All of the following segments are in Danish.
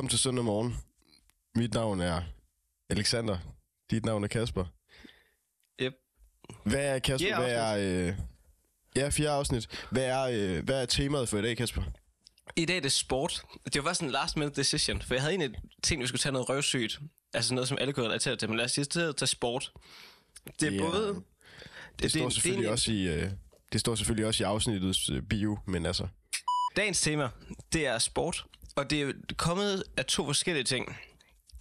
Velkommen til søndag morgen. Mit navn er Alexander. Dit navn er Kasper. Yep. Hvad er Kasper? Hvad er, øh, ja, fjerde afsnit. Hvad er, øh, hvad er temaet for i dag, Kasper? I dag er det sport. Det var sådan en last minute decision, for jeg havde egentlig tænkt, at vi skulle tage noget røvsygt. Altså noget, som alle kunne relatere til, men lad os sige, at tage sport. Det er er- både... Det, det står selvfølgelig det, også i... Øh, det står selvfølgelig også i afsnittets øh, bio, men altså... Dagens tema, det er sport, og det er kommet af to forskellige ting.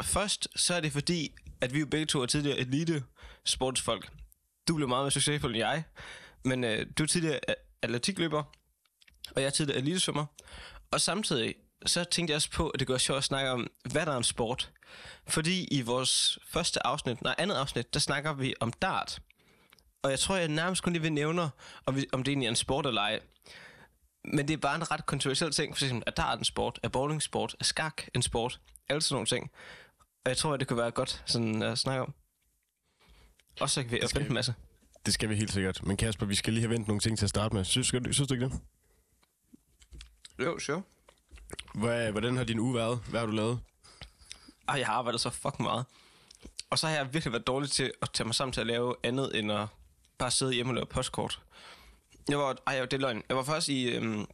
Først, så er det fordi, at vi jo begge to er tidligere elite sportsfolk. Du blev meget mere succesfuld end jeg, men øh, du er tidligere atletikløber, og jeg er tidligere elitesvømmer. Og samtidig, så tænkte jeg også på, at det går sjovt at snakke om, hvad der er en sport. Fordi i vores første afsnit, nej andet afsnit, der snakker vi om dart. Og jeg tror, jeg nærmest kun lige vil nævne, om, vi, om det egentlig er en sport eller ej. Men det er bare en ret kontroversiel ting. For eksempel, er dart en sport? Er bowling en sport? Er skak en sport? Alle sådan nogle ting. Og jeg tror, at det kunne være godt sådan at snakke om. Og så kan vi skal opvente en masse. Det skal vi helt sikkert. Men Kasper, vi skal lige have vendt nogle ting til at starte med. Synes, skal du, synes du ikke det? Jo, sure. Hvad, hvordan har din uge været? Hvad har du lavet? Ej, jeg har arbejdet så fucking meget. Og så har jeg virkelig været dårlig til at tage mig sammen til at lave andet, end at bare sidde hjemme og lave postkort. Jeg var, ej, det er løgn. Jeg var først i, øhm,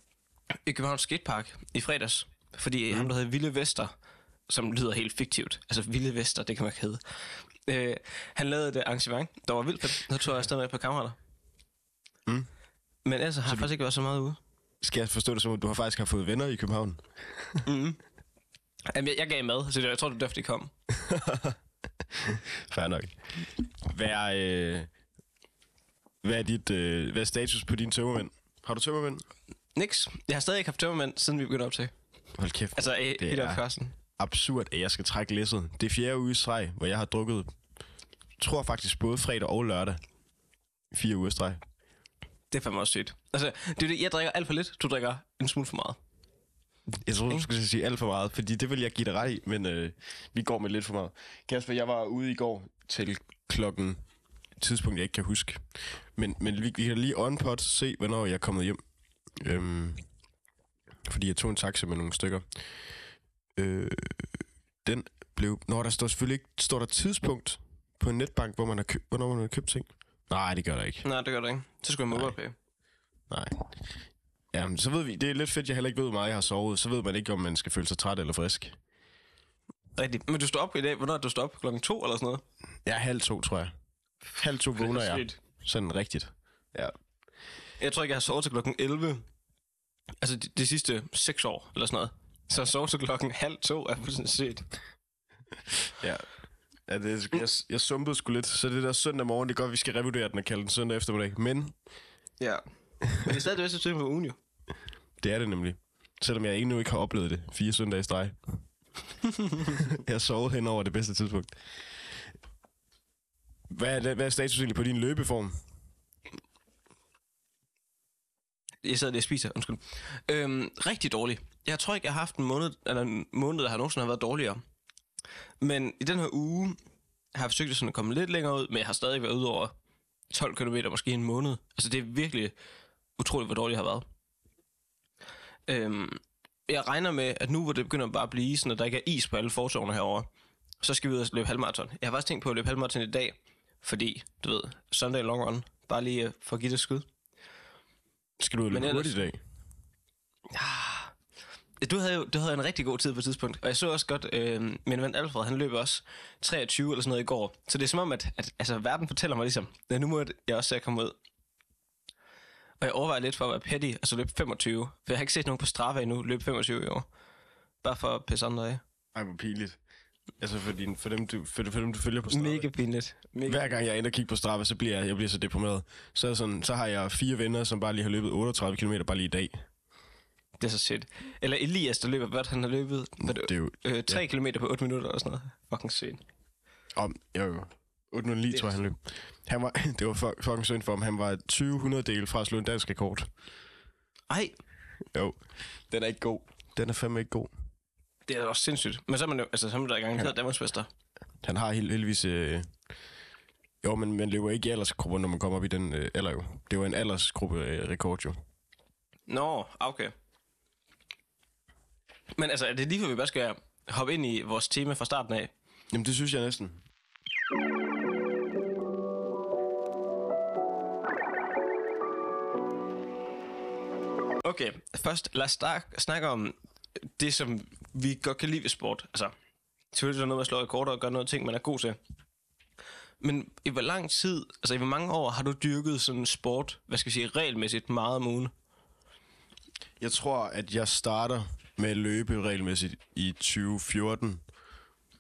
i Københavns Skatepark i fredags. Fordi mm. ham, der hedder Ville Vester, som lyder helt fiktivt. Altså Ville Vester, det kan man ikke hedde. Øh, han lavede et arrangement, der var vildt fedt. Der tog jeg afsted med et par kammerater. Mm. Men ellers har jeg faktisk ikke været så meget ude. Skal jeg forstå det som, at du har faktisk har fået venner i København? Mm. Jamen, jeg, jeg gav mad, så det, jeg tror, det er derfor, de kom. Fair nok. Hvad øh, hvad er, dit, øh, hvad er status på dine tømmermænd? Har du tømmermænd? Niks. Jeg har stadig ikke haft tømmermænd, siden vi begyndte op til. Hold kæft. Altså, det helt op er førsten. absurd, at jeg skal trække læsset. Det er fjerde uge i streg, hvor jeg har drukket, tror faktisk både fredag og lørdag. Fire uger i streg. Det er fandme også sygt. Altså, det er det, jeg drikker alt for lidt, du drikker en smule for meget. Jeg tror, du skulle sige alt for meget, fordi det vil jeg give dig ret i, men øh, vi går med lidt for meget. Kasper, jeg var ude i går til klokken tidspunkt, jeg ikke kan huske. Men, men vi, vi kan lige on pot se, hvornår jeg er kommet hjem. Øhm, fordi jeg tog en taxa med nogle stykker. Øh, den blev... Nå, der står selvfølgelig ikke... Står der tidspunkt på en netbank, hvor man har købt, hvornår man har købt ting? Nej, det gør der ikke. Nej, det gør det ikke. Så skulle jeg mobile. Nej. Jamen, så ved vi... Det er lidt fedt, jeg heller ikke ved, hvor meget jeg har sovet. Så ved man ikke, om man skal føle sig træt eller frisk. Rigtigt. Men du står op i dag. Hvornår er du står op? Klokken to eller sådan noget? Jeg er halv to, tror jeg. Halv to vågner jeg. Sådan rigtigt. Ja. Jeg tror ikke, jeg har sovet til klokken 11. Altså, de, de sidste 6 år, eller sådan noget. Så jeg sov til klokken halv to er fuldstændig sygt. Ja. Ja, det, jeg, jeg sumpede sgu lidt. Så det der søndag morgen, det er godt, vi skal revurdere den og kalde den søndag eftermiddag. Men Ja. Men det er stadig det bedste tid på ugen, jo. det er det nemlig. Selvom jeg endnu ikke har oplevet det. Fire søndage i streg. jeg har sovet hen over det bedste tidspunkt. Hvad er, hvad er status egentlig på din løbeform? Jeg sidder lige og spiser, undskyld. Øhm, rigtig dårlig. Jeg tror ikke, jeg har haft en måned, eller en måned, der har nogensinde har været dårligere. Men i den her uge har jeg forsøgt at sådan at komme lidt længere ud, men jeg har stadig været ude over 12 km, måske en måned. Altså det er virkelig utroligt, hvor dårlig jeg har været. Øhm, jeg regner med, at nu hvor det begynder bare at blive sådan, at der ikke er is på alle fortovene herovre, så skal vi ud og løbe halvmarathon. Jeg har faktisk tænkt på at løbe halvmarathon i dag, fordi, du ved, Sunday long run, bare lige øh, for at give det et skud. Skal du løbe hurtigt i dag? Du havde jo du havde en rigtig god tid på et tidspunkt, og jeg så også godt, øh, min ven Alfred, han løb også 23 eller sådan noget i går. Så det er som om, at, at altså, verden fortæller mig ligesom, at nu må jeg også se at komme ud. Og jeg overvejer lidt for at være petty, altså løbe 25. For jeg har ikke set nogen på Strava endnu løbe 25 i år. Bare for at pisse andre af. Ej, hvor pinligt. Altså for, din, for, dem, du, for, for dem, du følger på Strava. Mega pinligt. Mega. Hver gang jeg er inde og kigger på Strava, så bliver jeg, jeg bliver så deprimeret. Så, er sådan, så har jeg fire venner, som bare lige har løbet 38 km bare lige i dag. Det er så sygt. Eller Elias, der løber, hvad han har løbet, hvad det, Det er jo... øh, 3 ja. km på 8 minutter eller sådan noget. Fucking sygt. Om, jo, jo. 809, tror jeg, han løb. Han var, det var fuck- fucking synd for ham. Han var 20 del fra at slå en dansk rekord. Ej, Jo. Den er ikke god. Den er fandme ikke god. Det er også sindssygt. Men så er man jo, altså så er man der gang, hedder Danmarksmester. Han har held, heldigvis... Øh... Jo, men man løber ikke i aldersgrupper, når man kommer op i den øh, alder jo. Det var en aldersgruppe øh, rekord jo. Nå, okay. Men altså, er det lige for, vi bare skal hoppe ind i vores tema fra starten af? Jamen, det synes jeg næsten. Okay, først lad os snak, snakke om det, som vi godt kan lide ved sport. Altså, selvfølgelig er noget med at slå rekorder og gøre noget ting, man er god til. Men i hvor lang tid, altså i hvor mange år har du dyrket sådan sport, hvad skal vi sige, regelmæssigt meget om ugen? Jeg tror, at jeg starter med at løbe regelmæssigt i 2014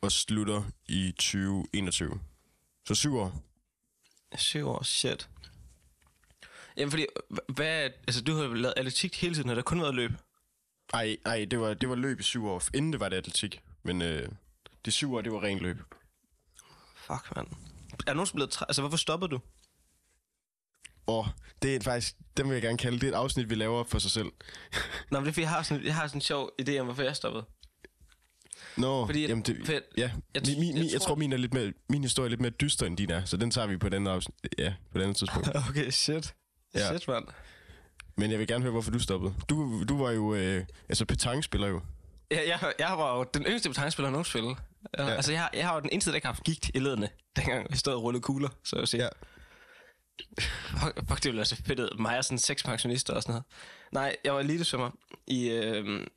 og slutter i 2021. Så syv år. Syv år, shit. Jamen fordi, hva- hvad, altså du har lavet atletik hele tiden, har der kun været løb? Ej, ej det, var, det var løb i syv år. Inden det var det atletik. Men øh, de syv år, det var ren løb. Fuck, mand. Er der nogen, som blevet træ- Altså, hvorfor stoppede du? Og det er faktisk, den vil jeg gerne kalde, det er et afsnit, vi laver for sig selv. Nå, men det er fordi, jeg har sådan, jeg har sådan en sjov idé om, hvorfor jeg stoppede. Nå, Fordi, jamen det, for, ja. jeg- min, min, jeg jeg, jeg tror- tror, min, er lidt mere, min historie er lidt mere dyster, end din er, så den tager vi på den afsnit, ja, på et andet tidspunkt. Okay, shit. Ja. Shit, mand. Men jeg vil gerne høre, hvorfor du stoppede. Du, du var jo, øh, altså petanque-spiller jo. Jeg, jeg, jeg var jo den yngste betegnspiller nogensinde. Ja. Ja. Altså, jeg, jeg har jo den eneste, der ikke har haft gigt i ledene, dengang jeg stod og rullede kugler, så jeg sige. Ja. Fuck, fuck, det ville være så fedt ud. Mig og sådan seks pensionister og sådan noget. Nej, jeg var elitesvømmer i... Øh,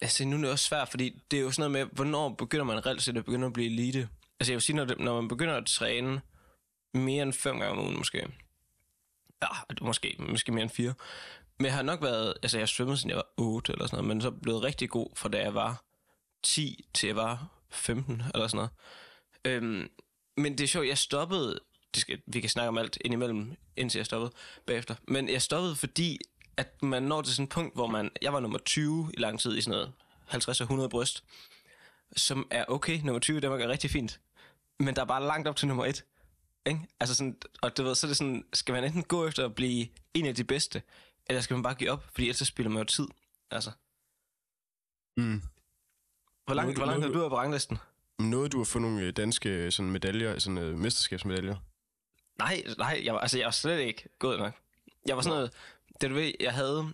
altså, nu er det også svært, fordi det er jo sådan noget med, hvornår begynder man reelt set at begynde at blive elite? Altså, jeg vil sige, når, det, når man begynder at træne mere end fem gange om ugen, måske. Ja, måske, måske mere end fire. Men jeg har nok været... Altså, jeg svømmede siden jeg var 8 eller sådan noget, men så blevet rigtig god fra da jeg var 10 til jeg var 15 eller sådan noget. Øhm, men det er sjovt, jeg stoppede, det skal, vi kan snakke om alt indimellem, indtil jeg stoppede bagefter, men jeg stoppede, fordi at man når til sådan et punkt, hvor man, jeg var nummer 20 i lang tid i sådan noget 50 og 100 bryst, som er okay, nummer 20, det var rigtig fint, men der er bare langt op til nummer 1. Ikke? Altså sådan, og du ved, så er det sådan, skal man enten gå efter at blive en af de bedste, eller skal man bare give op, fordi ellers så spiller man jo tid. Altså, Mm. hvor langt, hvor langt er du er på ranglisten? Noget, du har fået nogle øh, danske øh, sådan medaljer, sådan øh, mesterskabsmedaljer. Nej, nej, jeg var, altså, jeg var slet ikke god nok. Jeg var sådan noget, det du ved, jeg havde,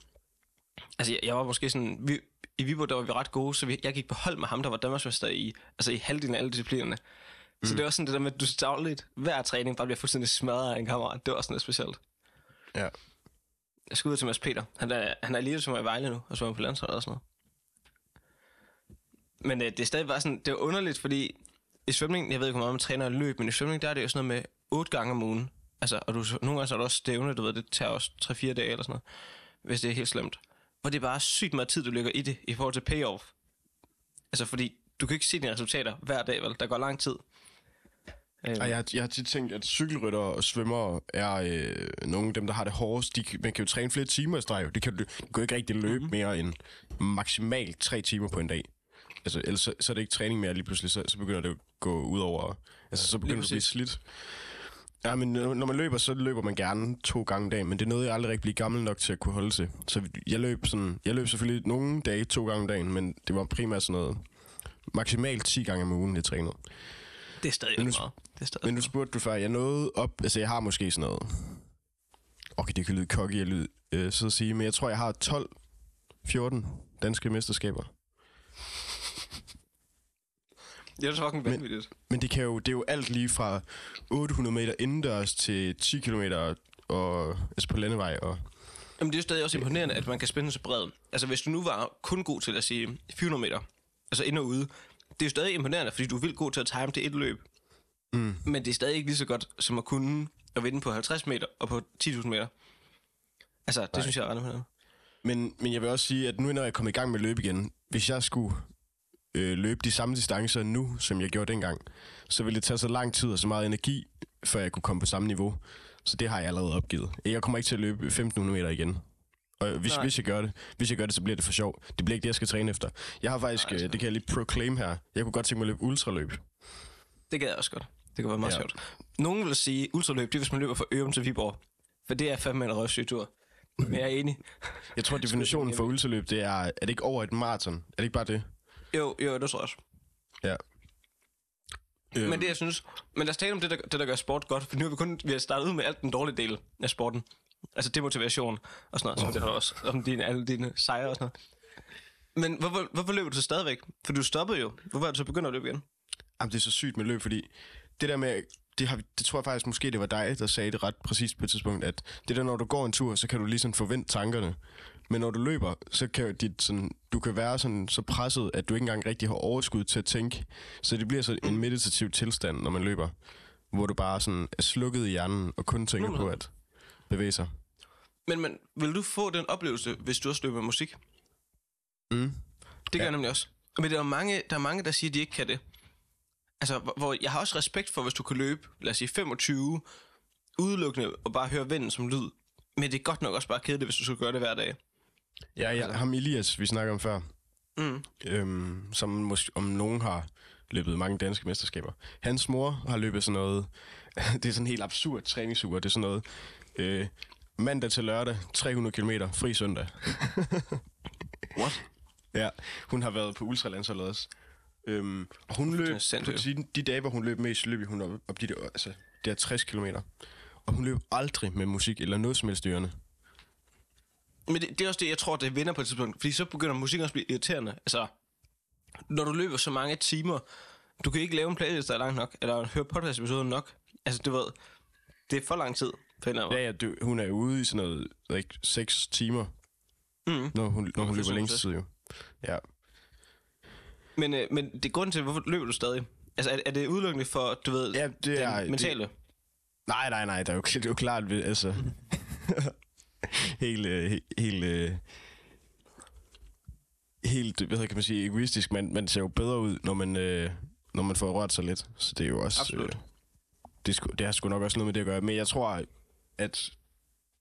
altså jeg, jeg var måske sådan, vi, i Viborg, der var vi ret gode, så vi, jeg gik på hold med ham, der var Danmarksmester i, altså i halvdelen af alle disciplinerne. Mm. Så det var sådan det der med, at du dagligt, hver træning bare bliver fuldstændig smadret af en kammerat. Det var sådan noget specielt. Ja. Jeg skal ud til Mads Peter. Han er, han er elite, som i Vejle nu, og så er på landsholdet og sådan noget. Men øh, det er stadig bare sådan, det er underligt, fordi i svømning, jeg ved ikke, hvor meget man træner og løb, men i svømning, der er det jo sådan noget med otte gange om ugen. Altså, og du, nogle gange så er der også stævne, du ved, det tager også 3-4 dage eller sådan noget, hvis det er helt slemt. Hvor det er bare sygt meget tid, du lægger i det, i forhold til payoff. Altså, fordi du kan ikke se dine resultater hver dag, vel? Der går lang tid. Øh, Ej, jeg, har, jeg har tit tænkt, at cykelrytter og svømmere er øh, nogle af dem, der har det hårdest. De, man kan jo træne flere timer i streg. Det kan, du, kan ikke rigtig løbe Mhm. mere end maksimalt tre timer på en dag. Altså, ellers så, så er det ikke træning mere lige pludselig, så, så begynder det at gå ud over... Altså, så begynder du at blive slidt. Ja, men når når man løber, så løber man gerne to gange om dagen, men det er noget, jeg aldrig rigtig bliver gammel nok til at kunne holde til. Så jeg løb, sådan, jeg løb selvfølgelig nogle dage to gange om dagen, men det var primært sådan noget maksimalt 10 gange om ugen, jeg trænede. Det er stadig Men nu- meget. Det er stadig Men nu spurgte du før, jeg nåede op, altså jeg har måske sådan noget, okay, det kan lyde cocky at lyde, øh, så at sige, men jeg tror, jeg har 12-14 danske mesterskaber. Det er så fucking Men- vanvittigt. Men det, kan jo, det er jo alt lige fra 800 meter indendørs til 10 km og, altså på landevej. Og, Jamen, det er jo stadig også imponerende, at man kan spænde sig bredt. Altså, hvis du nu var kun god til at sige 400 meter, altså ind og ude, det er jo stadig imponerende, fordi du er vildt god til at time til et løb. mm, Men det er stadig ikke lige så godt, som at kunne at vinde på 50 meter og på 10.000 meter. Altså, det Nej. synes jeg er ret imponerende. men, men jeg vil også sige, at nu når jeg kommer i gang med at løbe igen, hvis jeg skulle øh, løbe de samme distancer nu, som jeg gjorde dengang, så ville det tage så lang tid og så meget energi, før jeg kunne komme på samme niveau. Så det har jeg allerede opgivet. Jeg kommer ikke til at løbe 1500 meter igen. Og hvis, Nej. hvis jeg gør det, hvis jeg gør det, så bliver det for sjov. Det bliver ikke det, jeg skal træne efter. Jeg har faktisk, Nej, altså. øh, det kan jeg lige proclaim her. Jeg kunne godt tænke mig at løbe ultraløb. Det gad jeg også godt. Det kunne være meget Ja. sjovt. Nogen vil sige, ultraløb, det er, hvis man løber fra Ørum til Viborg. For det er fandme en røvsyg tur. Men jeg er enig. Jeg tror, definitionen for ultraløb, det er, er det ikke over et maraton? Er det ikke bare det? Jo, jo, det tror jeg også. Ja. Men det, jeg synes... Men lad os tale om det, der, det, der gør sport godt. For nu har vi kun vi har startet ud med alt den dårlige del af sporten. Altså demotivation og sådan noget. Som det har også om dine, alle dine sejre og sådan noget. Men hvorfor, hvorfor løber du så stadigvæk? For du stoppede jo. Hvorfor er du så begyndt at løbe igen? Jamen, det er så sygt med løb, fordi det der med, det, har, det tror jeg faktisk måske, det var dig, der sagde det ret præcist på et tidspunkt, at det der, når du går en tur, så kan du lige sådan forvente tankerne. Men når du løber, så kan dit, sådan, du kan være sådan, så presset, at du ikke engang rigtig har overskud til at tænke. Så det bliver så en meditativ tilstand, når man løber, hvor du bare sådan er slukket i hjernen og kun tænker på at bevæge sig. Men, men vil du få den oplevelse, hvis du også løber med musik? Mm. Det gør Ja. jeg nemlig også. Men der er, mange, der er mange, der siger, at de ikke kan det. Altså, hvor- hvor jeg har også respekt for, hvis du kan løbe, lad os sige 25, udelukkende og bare høre vinden som lyd. Men det er godt nok også bare kedeligt, hvis du skulle gøre det hver dag. Ja, ja, ham Elias, vi snakker om før, Mm. øhm, som måske, om nogen har løbet mange danske mesterskaber. Hans mor har løbet sådan noget, det er sådan en helt absurd træningsuger, det er sådan noget, øh, mandag til lørdag, 300 km, fri søndag. What? Ja, hun har været på ultralandsholdet også. Øhm, og hun løb, på de, de dage, hvor hun løb mest, løb hun op, op de der, altså, det er 60 km. Og hun løb aldrig med musik eller noget som helst ørerne. Men det, det er også det, jeg tror, det vinder på et tidspunkt. Fordi så begynder musikken også at blive irriterende. Altså, når du løber så mange timer, du kan ikke lave en playlist, der er lang nok, eller høre podcast-episoden nok. Altså, du ved, det er for lang tid. Anden Ja, ja, du, hun er ude i sådan noget, ikke, 6 timer. Mm. når hun, når hun løber længst tid jo. Ja. Men, øh, men det er grunden til, hvorfor løber du stadig? Altså, er, er det udelukkende for, du ved, Ja, det er... den mentale? Det, nej, nej, nej, det er jo, det er jo klart, vi- altså... helt, øh, he- helt, øh, helt, hvad kan man sige, egoistisk. Man, man ser jo bedre ud, når man, øh, når man får rørt sig lidt. Så det er jo også... Absolut. Øh, det, sku, det har sgu nok også noget med det at gøre. Men jeg tror, at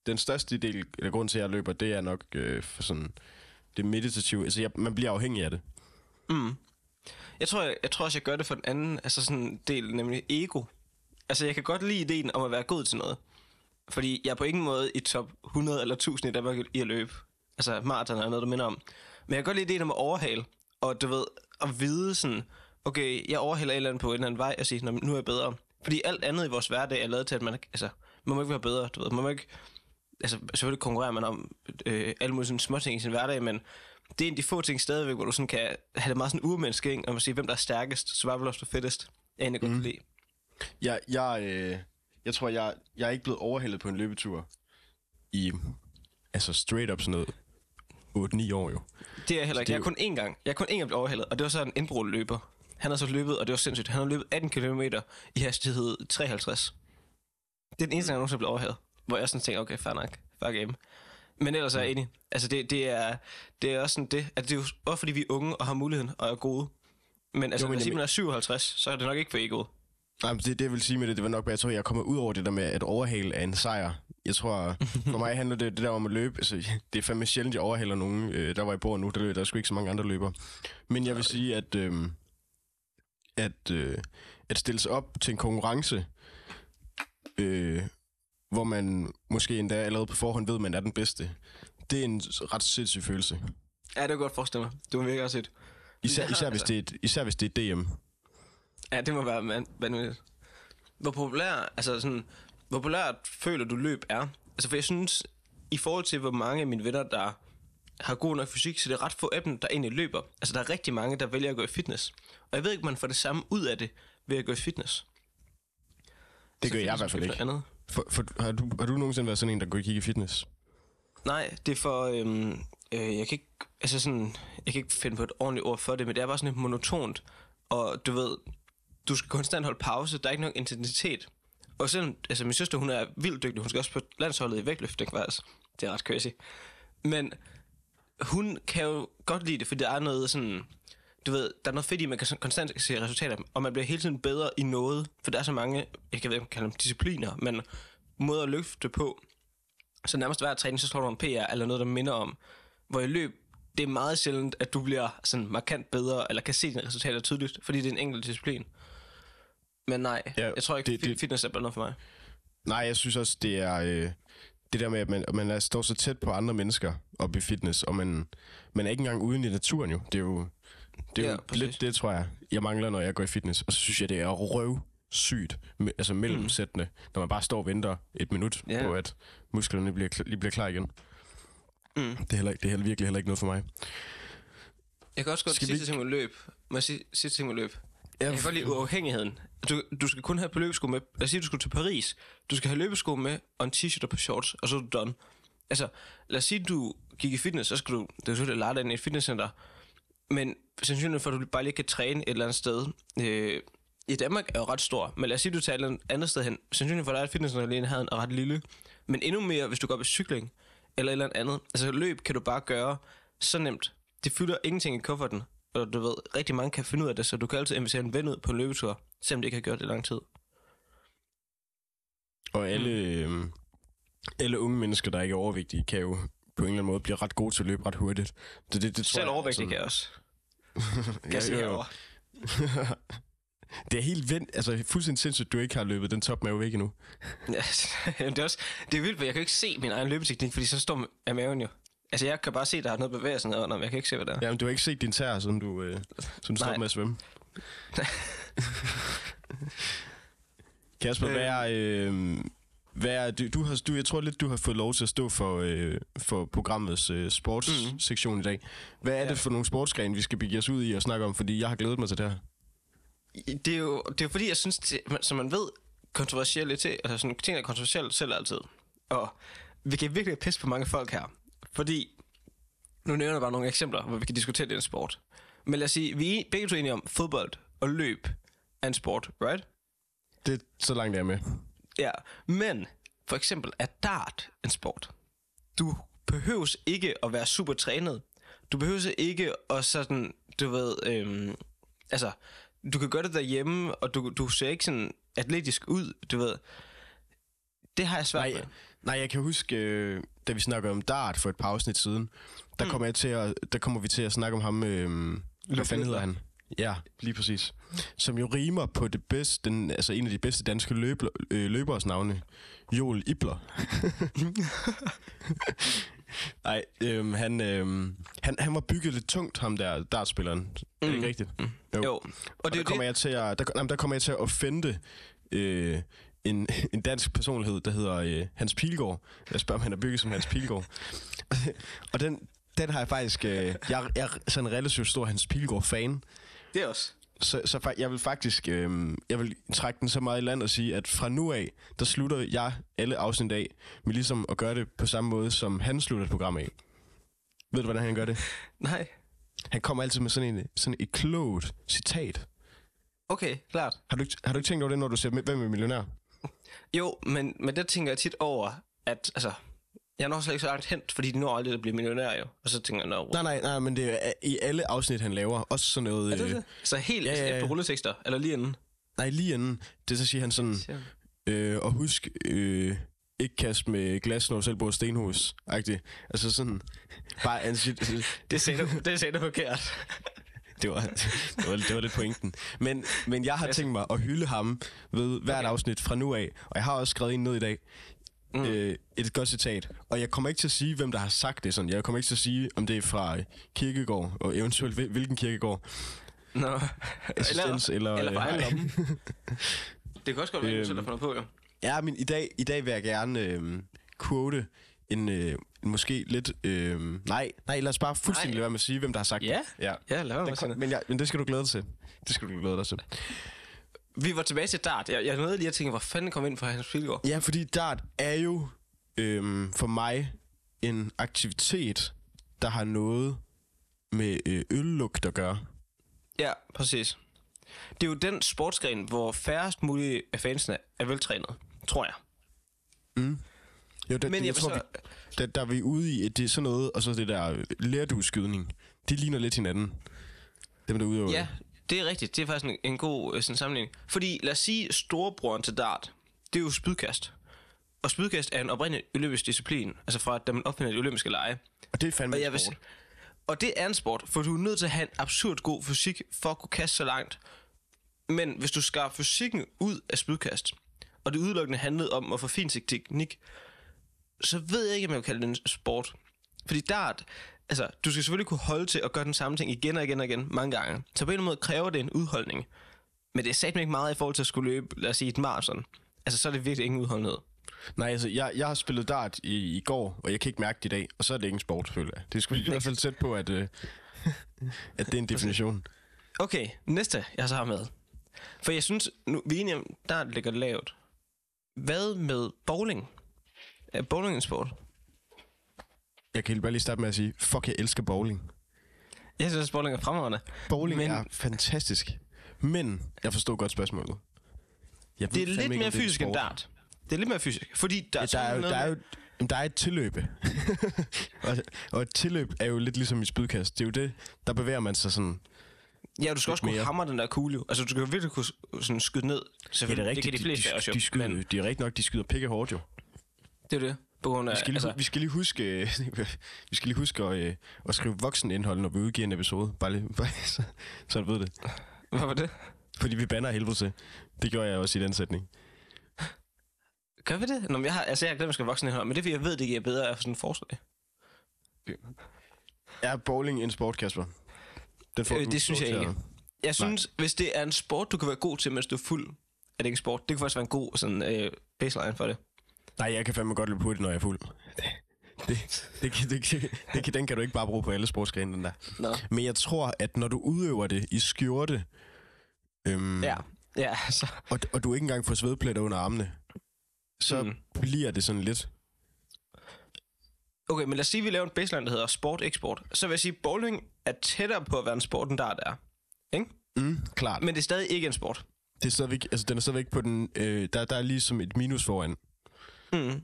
den største del af grunden til, at jeg løber, det er nok øh, for sådan det meditative. Altså, jeg, man bliver afhængig af det. Mm. Jeg tror, jeg, jeg tror også, jeg gør det for den anden altså sådan del, nemlig ego. Altså, jeg kan godt lide ideen om at være god til noget. Fordi jeg er på ingen måde i top 100 eller 1000 i Danmark i at løbe. Altså, maraton er noget, du minder om. Men jeg kan godt lide ideen om at overhale. Og du ved, at vide sådan, okay, jeg overhaler et eller andet på en eller anden vej, og siger, nu er jeg bedre. Fordi alt andet i vores hverdag er lavet til, at man, altså, man må ikke være bedre, du ved. Man må ikke, altså, selvfølgelig konkurrerer man om øh, alle mulige sådan småting i sin hverdag, men det er en af de få ting stadigvæk, hvor du sådan kan have det meget sådan urmenneske, ikke? og man siger, hvem der er stærkest, survival of the fittest. Jeg egentlig godt mm. lide. Jeg, jeg, øh, jeg tror, jeg, jeg er ikke blevet overhældet på en løbetur i, altså straight up sådan noget, 8-9 år jo. Det er jeg heller ikke. er Jeg er kun én gang. Jeg er kun én gang blevet overhældet, og det var så en indbrudt løber. Han har så løbet, og det var sindssygt. Han har løbet 18 km i hastighed 53. Det er den eneste gang, jeg nogensinde overhældet. Hvor jeg sådan tænker, okay, fair nok. Fuck game. Men ellers er jeg enig. Altså, det, det, er, det er også sådan det, at det er jo også fordi, vi er unge og har muligheden og er gode. Men altså, Jo, men hvis jeg man er 57, så er det nok ikke for egoet. Nej, men det, det vil sige med det, det var nok, at jeg tror, jeg kommer ud over det der med, at overhale er en sejr. Jeg tror, for mig handler det, det der om at løbe. Altså, det er fandme sjældent, jeg overhaler nogen. Øh, der var jeg bor nu, der, løb- der er sgu ikke så mange andre løber. Men jeg vil sige, at, øh, at, øh, at stille sig op til en konkurrence, øh, hvor man måske endda allerede på forhånd ved, at man er den bedste, det er en ret sindssyg følelse. Ja, det kan godt forestille mig. Du må virkelig også et. Især, Ja, især, hvis, altså. det er et, især hvis det er DM. Ja, det må være van- vanvittigt. Hvor populær, altså sådan, hvor populært føler du løb er? Altså, for jeg synes, i forhold til, hvor mange af mine venner, der har god nok fysik, så det er ret få af dem, der egentlig løber. Altså, der er rigtig mange, der vælger at gå i fitness. Og jeg ved ikke, om man får det samme ud af det, ved at gå i fitness. Det Så gør jeg i hvert fald ikke. Andet. For, for, har, du, har du nogensinde været sådan en, der går i fitness? Nej, det er for... Øhm, øh, jeg kan ikke... Altså sådan... Jeg kan ikke finde på et ordentligt ord for det, men det er bare sådan lidt monotont. Og du ved... Du skal konstant holde pause. Der er ikke nogen intensitet. Og selvom... Altså, min søster, hun er vildt dygtig. Hun skal også på landsholdet i vægtløftning, faktisk. Det er ret crazy. Men hun kan jo godt lide det, fordi der er noget sådan... Du ved, der er noget fedt i, at man kan konstant se resultater, og man bliver hele tiden bedre i noget, for der er så mange, jeg kan ikke kalde dem discipliner, men måder at løfte på, så nærmest hver træning, så slår du en PR, eller noget, der minder om, hvor i løb, det er meget sjældent, at du bliver sådan markant bedre, eller kan se dine resultater tydeligt, fordi det er en enkelt disciplin. Men nej, Ja, jeg tror ikke, det- det, fitness er noget for mig. Nej, jeg synes også, det er øh, det der med, at man, at man er, står så tæt på andre mennesker op i fitness, og man, man er ikke engang ude i naturen jo. Det er jo, det er Ja, jo præcis. lidt det, tror jeg, jeg mangler, når jeg går i fitness. Og så synes jeg, det er røv sygt, altså mellem mm. når man bare står og venter et minut Ja. på, at musklerne bliver, lige bliver klar igen. Mm. Det er, heller, det er heller, virkelig heller ikke noget for mig. Jeg kan også godt sige vi ting med løb. Må jeg sige sidste ting med løb? Ja, Jeg kan godt lide uafhængigheden. Du, du skal kun have på løbesko med. Lad os sige, du skulle til Paris. Du skal have løbesko med, og en t-shirt og på shorts, og så er du done. Altså, lad os sige, du gik i fitness, så skal du, det er selvfølgelig lade dig i et fitnesscenter. Men sandsynligheden for, at du bare lige kan træne et eller andet sted, øh, i Danmark er jo ret stor. Men lad os sige, du tager et eller andet sted hen. Sandsynligheden for, at der er et fitnesscenter alene her er ret lille. Men endnu mere, hvis du går op i cykling, eller et eller andet. Altså, løb kan du bare gøre så nemt. Det fylder ingenting i kufferten. Og du ved, rigtig mange kan finde ud af det, så du kan altid invitere en ven ud på en løbetur, selvom de ikke har gjort det i lang tid. Og alle, øh, alle unge mennesker, der ikke er overvægtige, kan jo på en eller anden måde blive ret gode til at løbe ret hurtigt. Det, det, det tror Selv jeg, overvægtig sådan- kan jeg også. Kan Ja, jo, det er helt vendt, altså fuldstændig sindssygt, at du ikke har løbet den top mave væk endnu. Ja, det er også det er vildt, for jeg kan ikke se min egen løbeteknik, fordi så står af maven jo. Altså, jeg kan bare se, der er noget bevægelse nede under, men jeg kan ikke se, hvad det er. Jamen, du har ikke set din tær, siden du, øh, siden du stoppede med at svømme. Kasper, hvad er, øh, hvad er du, du, har, du, jeg tror lidt, du har fået lov til at stå for, øh, for programmets øh, sportssektion mm. i dag. Hvad er Ja. det for nogle sportsgrene, vi skal begive os ud i og snakke om? Fordi jeg har glædet mig til det her. Det er jo det er jo fordi, jeg synes, det, som man ved, kontroversielle ting, altså sådan ting, der er kontroversielle selv altid. Og vi kan virkelig pisse på mange folk her. Fordi, nu nævner jeg bare nogle eksempler, hvor vi kan diskutere det en sport. Men lad os sige, vi er begge to enige om, fodbold og løb er en sport, right? Det er så langt jeg er med. Ja, men for eksempel er dart en sport. Du behøves ikke at være super trænet. Du behøver ikke at sådan, du ved, øhm, altså, du kan gøre det derhjemme, og du, du ser ikke sådan atletisk ud, du ved. Det har jeg svært Nej, med. nej, jeg kan huske, øh, da vi snakkede om dart for et par afsnit siden, der, Mm. kommer, jeg til at, der kommer vi til at snakke om ham, øh, hvad fanden hedder han? Ja, lige præcis. Som jo rimer på det bedste, den, altså en af de bedste danske løber, øh, løberes navne, Joel Ibler. Nej, øh, han, øh, han, han var bygget lidt tungt, ham der dartspilleren. Mm. Er det ikke rigtigt? Mm. Jo, og Og det der er kommer, jo det. jeg til at, der, jamen, der kommer jeg til at offende øh, en, en dansk personlighed, der hedder øh, Hans Pilgaard. Jeg spørger, om han er bygget som Hans Pilgaard. og den, den har jeg faktisk... Øh, jeg, jeg er sådan en relativt stor Hans Pilgaard-fan. Det er også. Så, så jeg vil faktisk øh, jeg vil trække den så meget i land og sige, at fra nu af, der slutter jeg alle afsnit af med ligesom at gøre det på samme måde, som han slutter et program af. Ved du, hvordan han gør det? Nej. Han kommer altid med sådan, en, sådan et klogt citat. Okay, klart. Har du, har du ikke tænkt over det, når du ser Hvem er millionær? Jo, men, men der tænker jeg tit over, at altså, jeg når slet ikke så langt hen, fordi de når aldrig at blive millionær jo. Og så tænker jeg, nå, Nej, nej, nej, men det er i alle afsnit, han laver. Også sådan noget... er det øh, det? Så helt ja, ja, ja, efter rulletekster, eller lige inden? Nej, lige inden. Det så siger han sådan... Øh, og husk, øh, ikke kast med glas, når du selv bor i stenhus. -agtigt. Altså sådan... Bare, han siger, Det sagde du, det sagde du forkert. det, var, det, var, det var lidt pointen. Men, men jeg har tænkt mig at hylde ham ved hvert Okay. afsnit fra nu af. Og jeg har også skrevet en ned i dag. Mm. Øh, et godt citat. Og jeg kommer ikke til at sige, hvem der har sagt det sådan. Jeg kommer ikke til at sige, om det er fra øh, Kirkegård, og eventuelt hvil- hvilken Kirkegård. Nå. Assistens eller... eller fra øh, egen lomme. Det kan også godt være, at du Øhm, selv har fundet på, jo. Ja, men i dag, i dag vil jeg gerne øh, quote en, øh, en måske lidt... Øh, nej, nej, lad os bare fuldstændig lade være med at sige, hvem der har sagt Ja. det. Ja. Ja, lad kom, kom, men, ja, men det skal du glæde dig til. Det skal du glæde dig til. Vi var tilbage til dart. Jeg, jeg nåede lige at tænke, hvor fanden kom ind fra Hans Pilgaard? Ja, fordi dart er jo øh, for mig en aktivitet, der har noget med øh, øllugt at gøre. Ja, præcis. Det er jo den sportsgren, hvor færrest mulige af fansene er veltrænet, tror jeg. Jo, det, Men det, jeg jeg tror, så- vi, der, der er vi ude i, at det er sådan noget, og så det der lærdueskydning. De ligner lidt hinanden. Dem, der udøver Ja, det er rigtigt. Det er faktisk en, en god øh, sådan, sammenligning. Fordi lad os sige, storebroren til dart, det er jo spydkast. Og spydkast er en oprindelig olympisk disciplin, altså fra da man opfinder de olympiske lege. Og det er fandme Og, jeg vil, sport. og det er en sport, for du er nødt til at have en absurd god fysik for at kunne kaste så langt. Men hvis du skar fysikken ud af spydkast, og det udelukkende handlede om at få fin teknik, så ved jeg ikke, om jeg vil kalde det en sport. Fordi dart, altså, du skal selvfølgelig kunne holde til at gøre den samme ting igen og igen og igen, mange gange. Så på en måde kræver det en udholdning. Men det er satme ikke meget i forhold til at skulle løbe, lad os sige, et maraton. Altså, så er det virkelig ingen udholdenhed. Nej, altså, jeg, jeg har spillet dart i, i går, og jeg kan ikke mærke det i dag, og så er det ikke en sport, jeg. Det er sgu i hvert fald tæt på, at, øh, at det er en definition. Okay, næste, jeg så har med. For jeg synes, nu, vi er enige om, der ligger lavt. Hvad med bowling? Er bowling en sport? Jeg kan bare lige starte med at sige, fuck, jeg elsker bowling. Jeg synes, bowling er fremragende. Bowling Men- er fantastisk. Men, jeg forstår godt spørgsmålet. Jeg Det er lidt mere det er fysisk end dart. Det er lidt mere fysisk, fordi der, Ja, der, er jo, noget der, er jo, der er et tilløbe. og, og et tilløb er jo lidt ligesom i spydkast. Det er jo det, der bevæger man sig sådan. Ja, du skal også kunne mere. hamre den der kugle. jo. Altså, du skal virkelig kunne sådan skyde ned. Selvfølgelig, det kan de fleste de, jo. de, skyder, men de er rigtig nok, de skyder pikke hårdt jo. det er det. På grund af, Vi skal lige, altså, vi skal lige huske, vi skal lige huske at, øh, at skrive voksenindhold, når vi udgiver en episode. Bare lige, bare, så, så du ved det. hvad var det? Fordi vi banner helvede til. Det gjorde jeg også i den sætning. Gør vi det? Nå, men jeg har, altså, jeg har glemt, at jeg skal voksen indhold, men det er, fordi jeg ved, det giver bedre af sådan en forslag. Er bowling en sport, Kasper? Den Øh, du det synes jeg ikke. Jeg synes, Nej. hvis det er en sport, du kan være god til, mens du er fuld, er det ikke en sport. Det kan faktisk være en god sådan, øh, baseline for det. Nej, jeg kan fandme godt løbe hurtigt, når jeg er fuld. Det, det, det, det, det, kan- den kan du ikke bare bruge på alle sportsgrene, den der. Nå. Men jeg tror, at når du udøver det i skjorte, øhm, Ja, ja, så... og, og du ikke engang får svedpletter under armene, så Mm. bliver det sådan lidt... Okay, men lad os sige, at vi laver en baseline, der hedder sport, ikke sport. Så vil jeg sige, at bowling er tættere på at være en sport, end dart er. Ikke? Mm, klart. Men Men det er stadig ikke en sport. det er stadigvæk, altså, den er stadigvæk på den... Øh, der, der er ligesom et minus foran. Mm.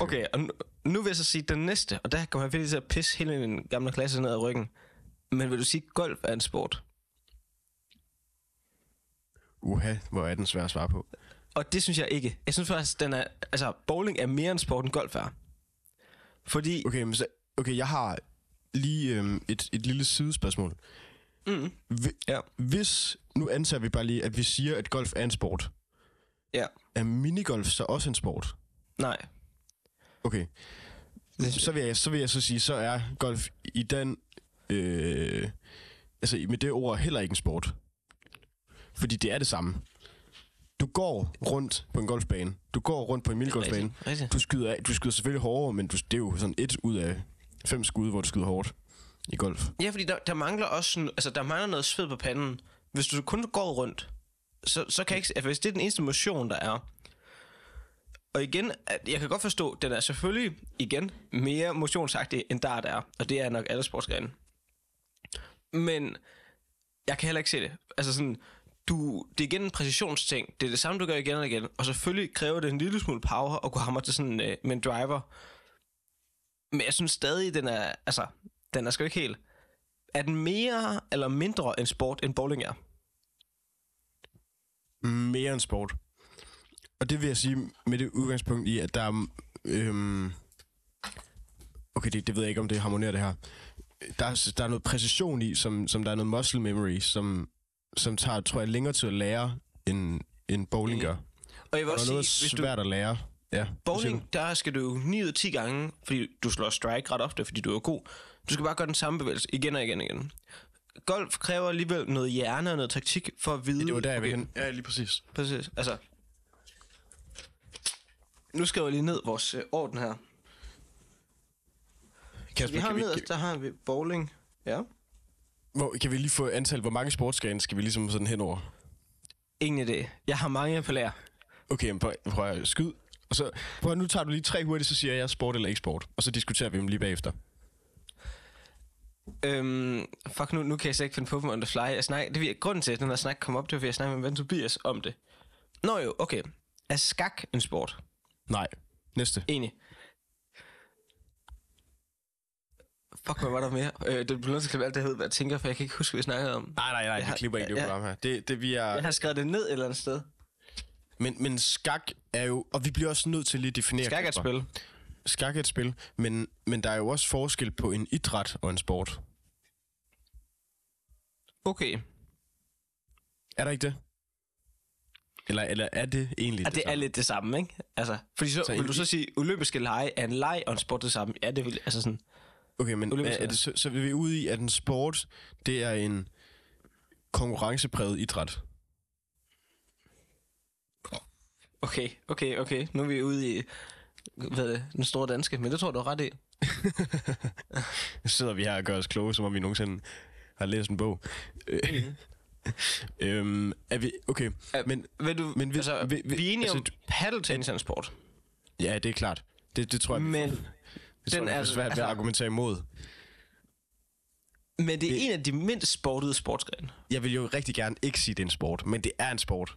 Okay, og nu, nu vil jeg så sige den næste, og der kommer jeg virkelig til at pisse hele min gamle klasse ned ad ryggen. Men vil du sige, at golf er en sport? Uha, hvor er den svær at svare på. Og det synes jeg ikke. Jeg synes faktisk, den er, altså, bowling er mere en sport, end golf er. Fordi... Okay, men så, okay jeg har lige øhm, et, et lille sidespørgsmål. Mm, Hvi- ja. Hvis, nu antager vi bare lige, at vi siger, at golf er en sport. Ja. Er minigolf så også en sport? Nej. Okay, så vil jeg så, vil jeg så sige, så er golf i den... Øh, altså med det ord heller ikke en sport. Fordi det er det samme. Du går rundt på en golfbane. Du går rundt på en rigtigt. Du skyder, af- du skyder selvfølgelig hårdere, men du, det er jo sådan et ud af fem skud, hvor du skyder hårdt i golf. Ja, fordi der, der mangler også sådan, altså der mangler noget sved på panden. Hvis du kun går rundt, så, så kan jeg ikke, altså, hvis det er den eneste motion, der er. Og igen, at jeg kan godt forstå, den er selvfølgelig, igen, mere motionsagtig, end dart er. Og det er nok alle sportsgrene. Men jeg kan heller ikke se det. Altså sådan, du, det er igen en præcisionsting. Det er det samme, du gør igen og igen. Og selvfølgelig kræver det en lille smule power at kunne hamre til sådan øh, med en driver. Men jeg synes stadig, den er, altså, den er sgu ikke helt. Er den mere eller mindre en sport, end bowling er? Mere en sport. Og det vil jeg sige med det udgangspunkt i, at der er... Øhm, okay, det, det ved jeg ikke, om det harmonerer det her. Der er, der er noget præcision i, som, som der er noget muscle memory, som, som tager, tror jeg, længere til at lære, end, end bowling Mm. gør. Og jeg vil Og også der er sige, noget du, svært at lære. Ja, bowling, der skal du jo 9 ud af 10 gange, fordi du slår strike ret ofte, fordi du er god. Du skal bare gøre den samme bevægelse igen og igen og igen. Golf kræver alligevel noget hjerne og noget taktik for at vide... du? Det var der, jeg okay. Ja, lige præcis. Præcis. Altså, nu skriver jeg lige ned vores øh, orden her. Kasper, vi har kan, vi, nederst, der har vi bowling. Ja. hvor, kan vi lige få antal, hvor mange sportsgrene skal vi ligesom sådan henover? Ingen idé. Jeg har mange på lære. Okay, men prøv, prøv at skyd. Og så, prøv at, nu tager du lige tre hurtigt, så siger jeg sport eller ikke sport. Og så diskuterer vi dem lige bagefter. Øhm, fuck, nu, nu kan jeg slet ikke finde på dem on the fly. Jeg snak, det, er- grunden til, at den her snak kom op, det var, fordi jeg snakkede med ven Tobias om det. Nå jo, okay. Er skak en sport? Nej. Næste. Enig. Fuck, hvad var der mere? Øh, det bliver nødt til at klippe alt det her ud, hvad jeg tænker, for jeg kan ikke huske, hvad vi snakkede om. Nej, nej, nej, Jeg vi klipper ikke det program her. Det, det, vi er... Jeg har skrevet det ned et eller andet sted. Men, men skak er jo... Og vi bliver også nødt til lige at definere... Skak er et spil. Skak er et spil, men, men der er jo også forskel på en idræt og en sport. Okay. Er der ikke det? Eller, eller er det egentlig Ja, det er samme? lidt det samme, ikke? Altså, fordi så, Så vil du så sige, olympiske lege er en leg og en sport det samme? Ja, det vil, altså sådan... Okay, men er, er det, så, så er vi ude i, at en sport, det er en konkurrencepræget idræt. Okay, okay, okay. Nu er vi ude i hvad er det, den store danske, men det tror du har ret i. Nu sidder vi her og gør os kloge, som om vi nogensinde har læst en bog. Øh, øhm, er vi... Okay, Er- men... Vil du, Men hvis- altså, vi- vi- vi er enige altså, om, paddeltennis er en sport. Ja, det er klart. Det, det tror jeg, vi Men, får. det den tror jeg, er- er svært altså- at argumentere imod. men det er Det- en af de mindst sportede sportsgrene. Jeg vil jo rigtig gerne ikke sige, det er en sport, men det er en sport.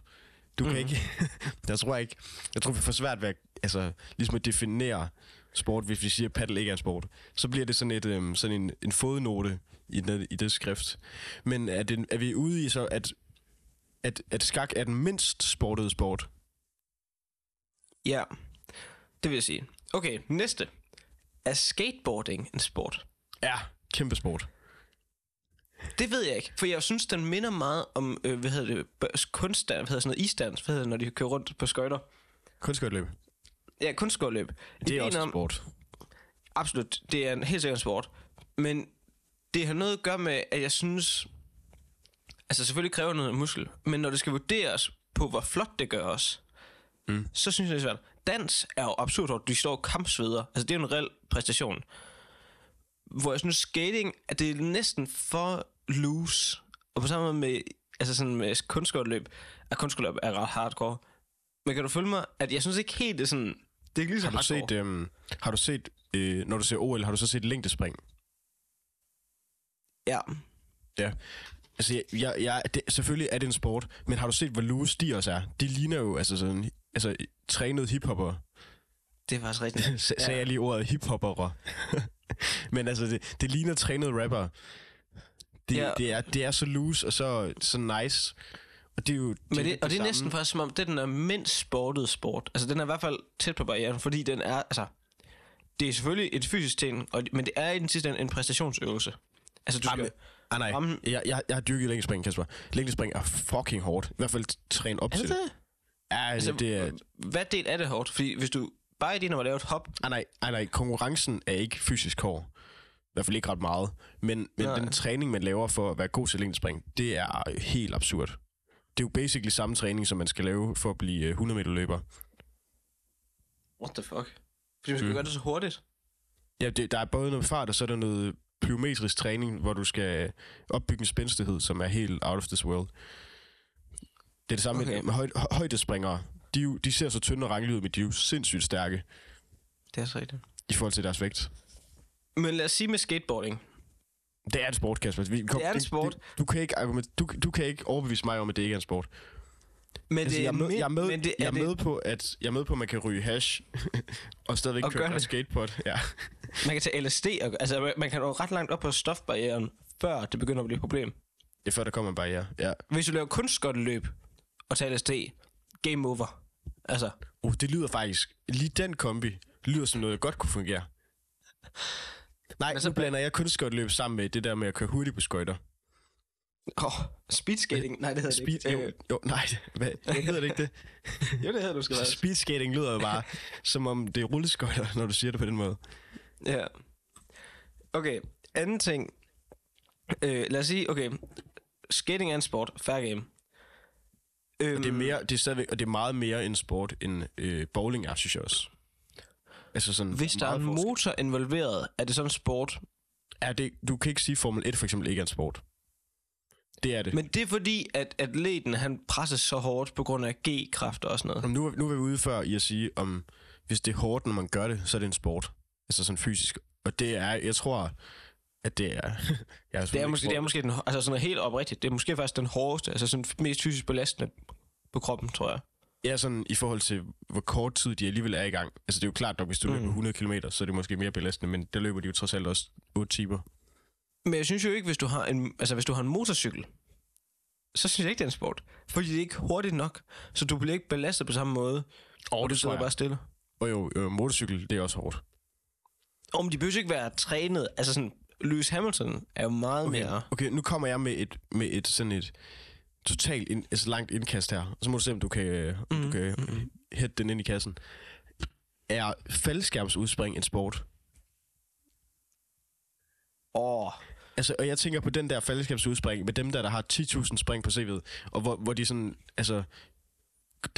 Du kan ikke... jeg tror ikke... Jeg tror, vi får svært ved at, altså, ligesom at definere sport, hvis vi siger, at paddle ikke er en sport. Så bliver det sådan, et, øhm, sådan en, en fodnote i, den, i det skrift. Men er, det, er vi ude i så, at, at, at skak er den mindst sportede sport? Ja, det vil jeg sige. Okay, næste. Er skateboarding en sport? Ja, kæmpe sport. Det ved jeg ikke, for jeg synes, den minder meget om, øh, hvad hedder det, kunstdans, hvad hedder sådan noget, isdans, hvad hedder det, når de kører rundt på skøjter. Kunstskøjteløb. Ja, kunstskøjteløb. Det er også en om- sport. Absolut, det er en helt sikkert sport. Men det har noget at gøre med, at jeg synes... Altså selvfølgelig kræver noget muskel, men når det skal vurderes på, hvor flot det gør os, Mm. så synes jeg, det er svært. Dans er jo absurd hårdt. De står kampsveder. Altså det er jo en reel præstation. Hvor jeg synes, skating, at det er næsten for loose. Og på samme måde med, altså sådan med kunstskøjteløb, at kunstskøjteløb er ret hardcore. Men kan du følge mig, at jeg synes ikke helt, det er sådan... Det er ikke lige så Har du hardcore. set, øhm, har du set øh, når du ser OL, har du så set længdespring? Ja. Altså, jeg, jeg, det, selvfølgelig er det en sport, men har du set, hvor loose de også er? De ligner jo altså sådan, altså trænet hiphopper. Det er faktisk rigtigt. S- sagde jeg lige ordet hiphopper. men altså, det, det ligner trænet rapper. Det, Ja. ja. det, er, det er så loose og så, så nice. Og det er jo... Men det, lidt og det er samme. næsten faktisk som om, det er den er mindst sportede sport. Altså den er i hvert fald tæt på barrieren, fordi den er, altså... Det er selvfølgelig et fysisk ting, og, men det er i den sidste ende en præstationsøvelse. Altså du skal... men- Ah, nej. ramme- Jeg, jeg, jeg har dyrket længdespring, Kasper. Længdespring er fucking hårdt. I hvert fald træne op Er til det det. det? Ja, Altså, det er... Hvad del er det hårdt? Fordi hvis du bare i det, når man laver et hop, Ah, nej, ah, nej, konkurrencen er ikke fysisk hård. I hvert fald ikke ret meget. Men, men Nej. den træning, man laver for at være god til længdespring, det er helt absurd. Det er jo basically samme træning, som man skal lave for at blive øh, 100 meter løber. what the fuck? Fordi man skal Mm. gøre det så hurtigt. Ja, det, der er både noget fart, og så er der noget plyometrisk træning, hvor du skal opbygge en spændstighed, som er helt out of this world. Det er det samme Okay. med høj, hø- højdespringere. De, de ser så tynde og rangle ud, men de er jo sindssygt stærke Det er så rigtigt. i forhold til deres vægt. Men lad os sige med skateboarding. Det er en sport, Kasper. Vi, kom, Det er en sport. Du, du, kan ikke du, du kan ikke overbevise mig om, at det ikke er en sport. Men Altså, det jeg, er med, jeg, er med, men det, jeg er med på, at jeg er med på, at man kan ryge hash og stadigvæk Og køre skateboard. Ja. Man kan tage LSD, og, altså man- man kan nå ret langt op på stofbarrieren, før det begynder at blive et problem. Det er før, der kommer en barriere. Ja. Hvis du laver kunstskotteløb og tager LSD, game over. Altså, Uh, det lyder faktisk... Lige den kombi lyder som noget, der godt kunne fungere. Nej, Men så blander jeg kunstkøjteløb sammen med det der med at køre hurtigt på skøjter. Oh, speedskating, nej det hedder det Speed, ikke. jo, jo, nej, hvad, hedder det ikke det? jo, det hedder du skal være. Speedskating lyder jo bare, som om det er rulleskøjter, når du siger det på den måde. Ja. Okay, anden ting. Øh, lad os sige, okay, skating er en sport, fair game. Øhm, Og det er, mere, det er stadigvæk, og det er meget mere en sport, end øh, bowling er, synes jeg også. Altså sådan, Hvis der er en motor involveret, er det sådan en sport. er det, du kan ikke sige, Formel 1 for eksempel ikke er en sport. Det er det. Men, det er fordi, at atleten han presses så hårdt på grund af G-kræfter og sådan noget. nu, er- nu er vi ude før i at sige, om hvis det er hårdt, når man gør det, så er det en sport. Altså sådan fysisk. Og det er, jeg tror, at det er... jeg Det er, måske, det er måske den, altså sådan helt oprigtigt. Det er måske faktisk den hårdeste, altså sådan mest fysisk belastende på kroppen, tror jeg. Ja, sådan i forhold til, hvor kort tid de alligevel er i gang. Altså det er jo klart nok, hvis du mm. løber 100 km, så er det måske mere belastende, men der løber de jo trods alt også 8 timer. Men jeg synes jo ikke, hvis du har en, altså hvis du har en motorcykel, så synes jeg ikke, det er en sport. Fordi det er ikke hurtigt nok, så du bliver ikke belastet på samme måde, Og og du sidder bare stille. Og jo, jo, motorcykel, det er også hårdt. Om de behøver ikke være trænet, altså sådan, Lewis Hamilton er jo meget Okay, mere... okay nu kommer jeg med et, med et sådan et totalt ind, altså langt indkast her. Så må du se, om du kan, mm. om du Mhm, kan mhm. hætte den ind i kassen. Er faldskærmsudspring en sport? Åh, Altså, og jeg tænker på den der faldskærmsudspring med dem der, der har 10.000 spring på CV'et, og hvor, hvor de sådan, altså,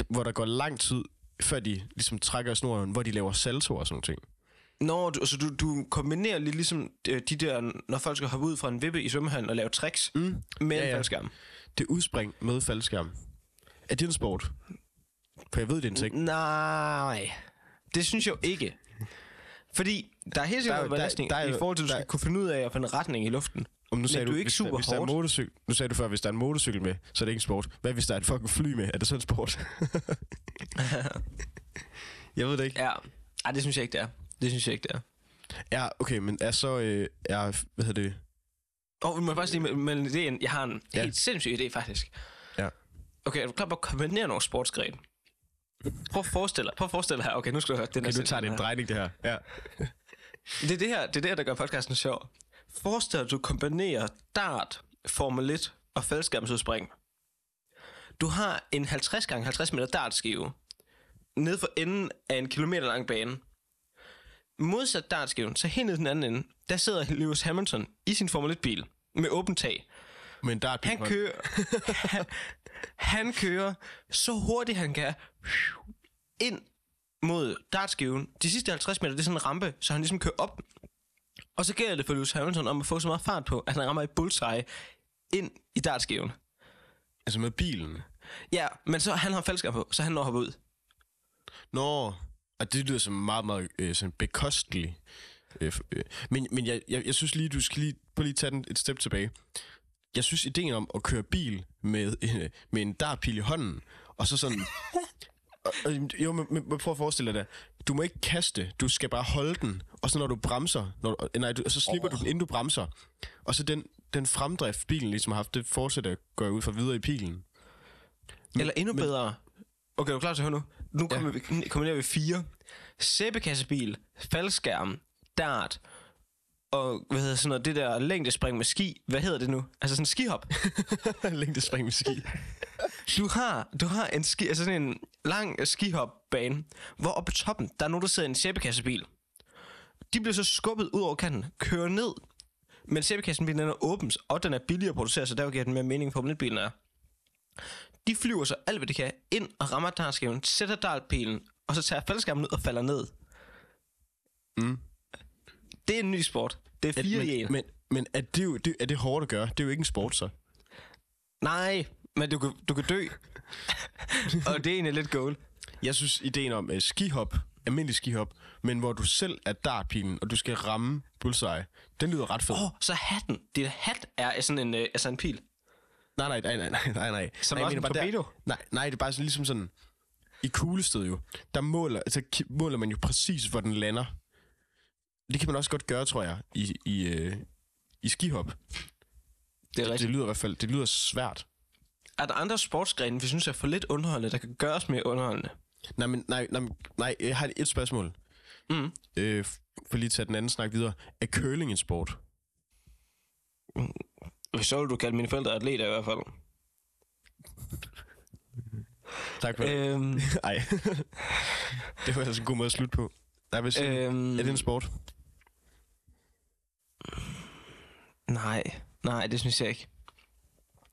hvor der går lang tid, før de ligesom trækker snoren, hvor de laver salto og sådan ting. Nå, du, altså du, du kombinerer lidt ligesom øh, de der, når folk skal hoppe ud fra en vippe i svømmehallen og lave tricks Mm. med Ja, en ja. faldskærm. Det er udspring med faldskærm. Er det en sport? For jeg ved, det er en ting. Nej, det synes jeg jo ikke. Fordi der er helt Der er sikkert der, belastning der- der er i forhold til, at du der- skal kunne finde ud af at finde retning i luften. Om nu sagde du er du, ikke hvis, super der, hvis der er hårdt. motorcykel, nu sagde du før, hvis der er en motorcykel med, så er det ikke en sport. Hvad hvis der er et fucking fly med? Er det så en sport? jeg ved det ikke. Ja, Ej, det synes jeg ikke, det er. Det synes jeg ikke, det er. Ja, okay, men er så... Øh, er, hvad hedder det? Og oh, må jeg faktisk lige med, med idéen, jeg har en Ja. helt sindssyg idé, faktisk. Ja. Okay, er du klar på at kombinere nogle sportsgrene? Prøv at forestille dig, prøv at forestille dig her. Okay, nu skal du høre. Den Okay, er nu tager det en drejning, det her. Ja. Det er det her, det er det her, der gør podcasten sjov. Forestil dig, at du kombinerer dart, Formel 1 og faldskærmsudspring. Du har en 50 gange 50 meter dartskive ned for enden af en kilometer lang bane. Modsat dartskiven, så helt ned den anden ende, der sidder Lewis Hamilton i sin Formel 1-bil med åbent tag. Men der er Han kører, han, kører så hurtigt han kan ind mod dartskiven. De sidste 50 meter, det er sådan en rampe, så han ligesom kører op. Og så gælder det for Lewis Hamilton om at få så meget fart på, at han rammer et bullseye ind i dartskiven. Altså med bilen. Ja, men så han har faldskærm på, så han når at hoppe ud. Nå, og det lyder som meget, meget øh, sådan bekosteligt. Øh, øh. Men, men jeg, jeg, jeg synes lige, du skal lige, prøv lige tage den et step tilbage. Jeg synes, ideen om at køre bil med, øh, med en dartpil i hånden, og så sådan... og, jo, men, men, men prøv at forestille dig det. Du må ikke kaste, du skal bare holde den, og så når du bremser, når du, nej, du, så slipper oh. du den, inden du bremser. Og så den, den fremdrift, bilen ligesom har haft, det fortsætter går ud fra videre i pilen. Eller endnu bedre. Okay, er du klar til at høre nu? Nu Ja. kommer vi, kombinerer vi fire. Sæbekassebil, faldskærm, dart, og hvad hedder sådan noget, det der længdespring med ski. Hvad hedder det nu? Altså sådan en skihop. Længdespring med ski. Du har, du har en ski, altså sådan en lang skihopbane, hvor oppe på toppen, der er nogen, der sidder i en sæbekassebil. De bliver så skubbet ud over kanten, kører ned, men sæbekassebilen den er åben, og den er billigere at producere, så der giver den mere mening, Formel 1-bilen er. De flyver så alt, hvad de kan, ind og rammer dartskiven, sætter dartpilen, og så tager faldskærmen ud og falder ned. Mm. Det er en ny sport. Det er fire i en. men, men, men er, det jo, det, er det hårdt at gøre? Det er jo ikke en sport, så. Nej, men du kan, du kan dø. og det er egentlig lidt goal. Jeg synes, ideen om uh, skihop, almindelig skihop, men hvor du selv er dartpilen, og du skal ramme bullseye, den lyder ret fed. Åh, oh, så hatten. Dit hat er sådan en, øh, altså en pil. Nej, nej, nej, nej, nej, nej. Som nej, også en torpedo? Der, nej, nej, det er bare sådan, ligesom sådan, i kuglested jo, der måler, altså, måler man jo præcis, hvor den lander. Det kan man også godt gøre, tror jeg, i, i, øh, i skihop. Det er Det rigtigt. lyder i hvert fald, det lyder svært. Er der andre sportsgrene, vi synes er for lidt underholdende, der kan gøres mere underholdende? Nej, men nej, nej, nej, jeg har et spørgsmål. Mm. Øh, for lige at tage den anden snak videre. Er curling en sport? Så vil du kalde mine forældre atleter i hvert fald. Tak for det. Øhm, Ej. det var altså en god måde at slutte på. Nej, øhm, øhm, Er det en sport? Nej, nej, det synes jeg ikke.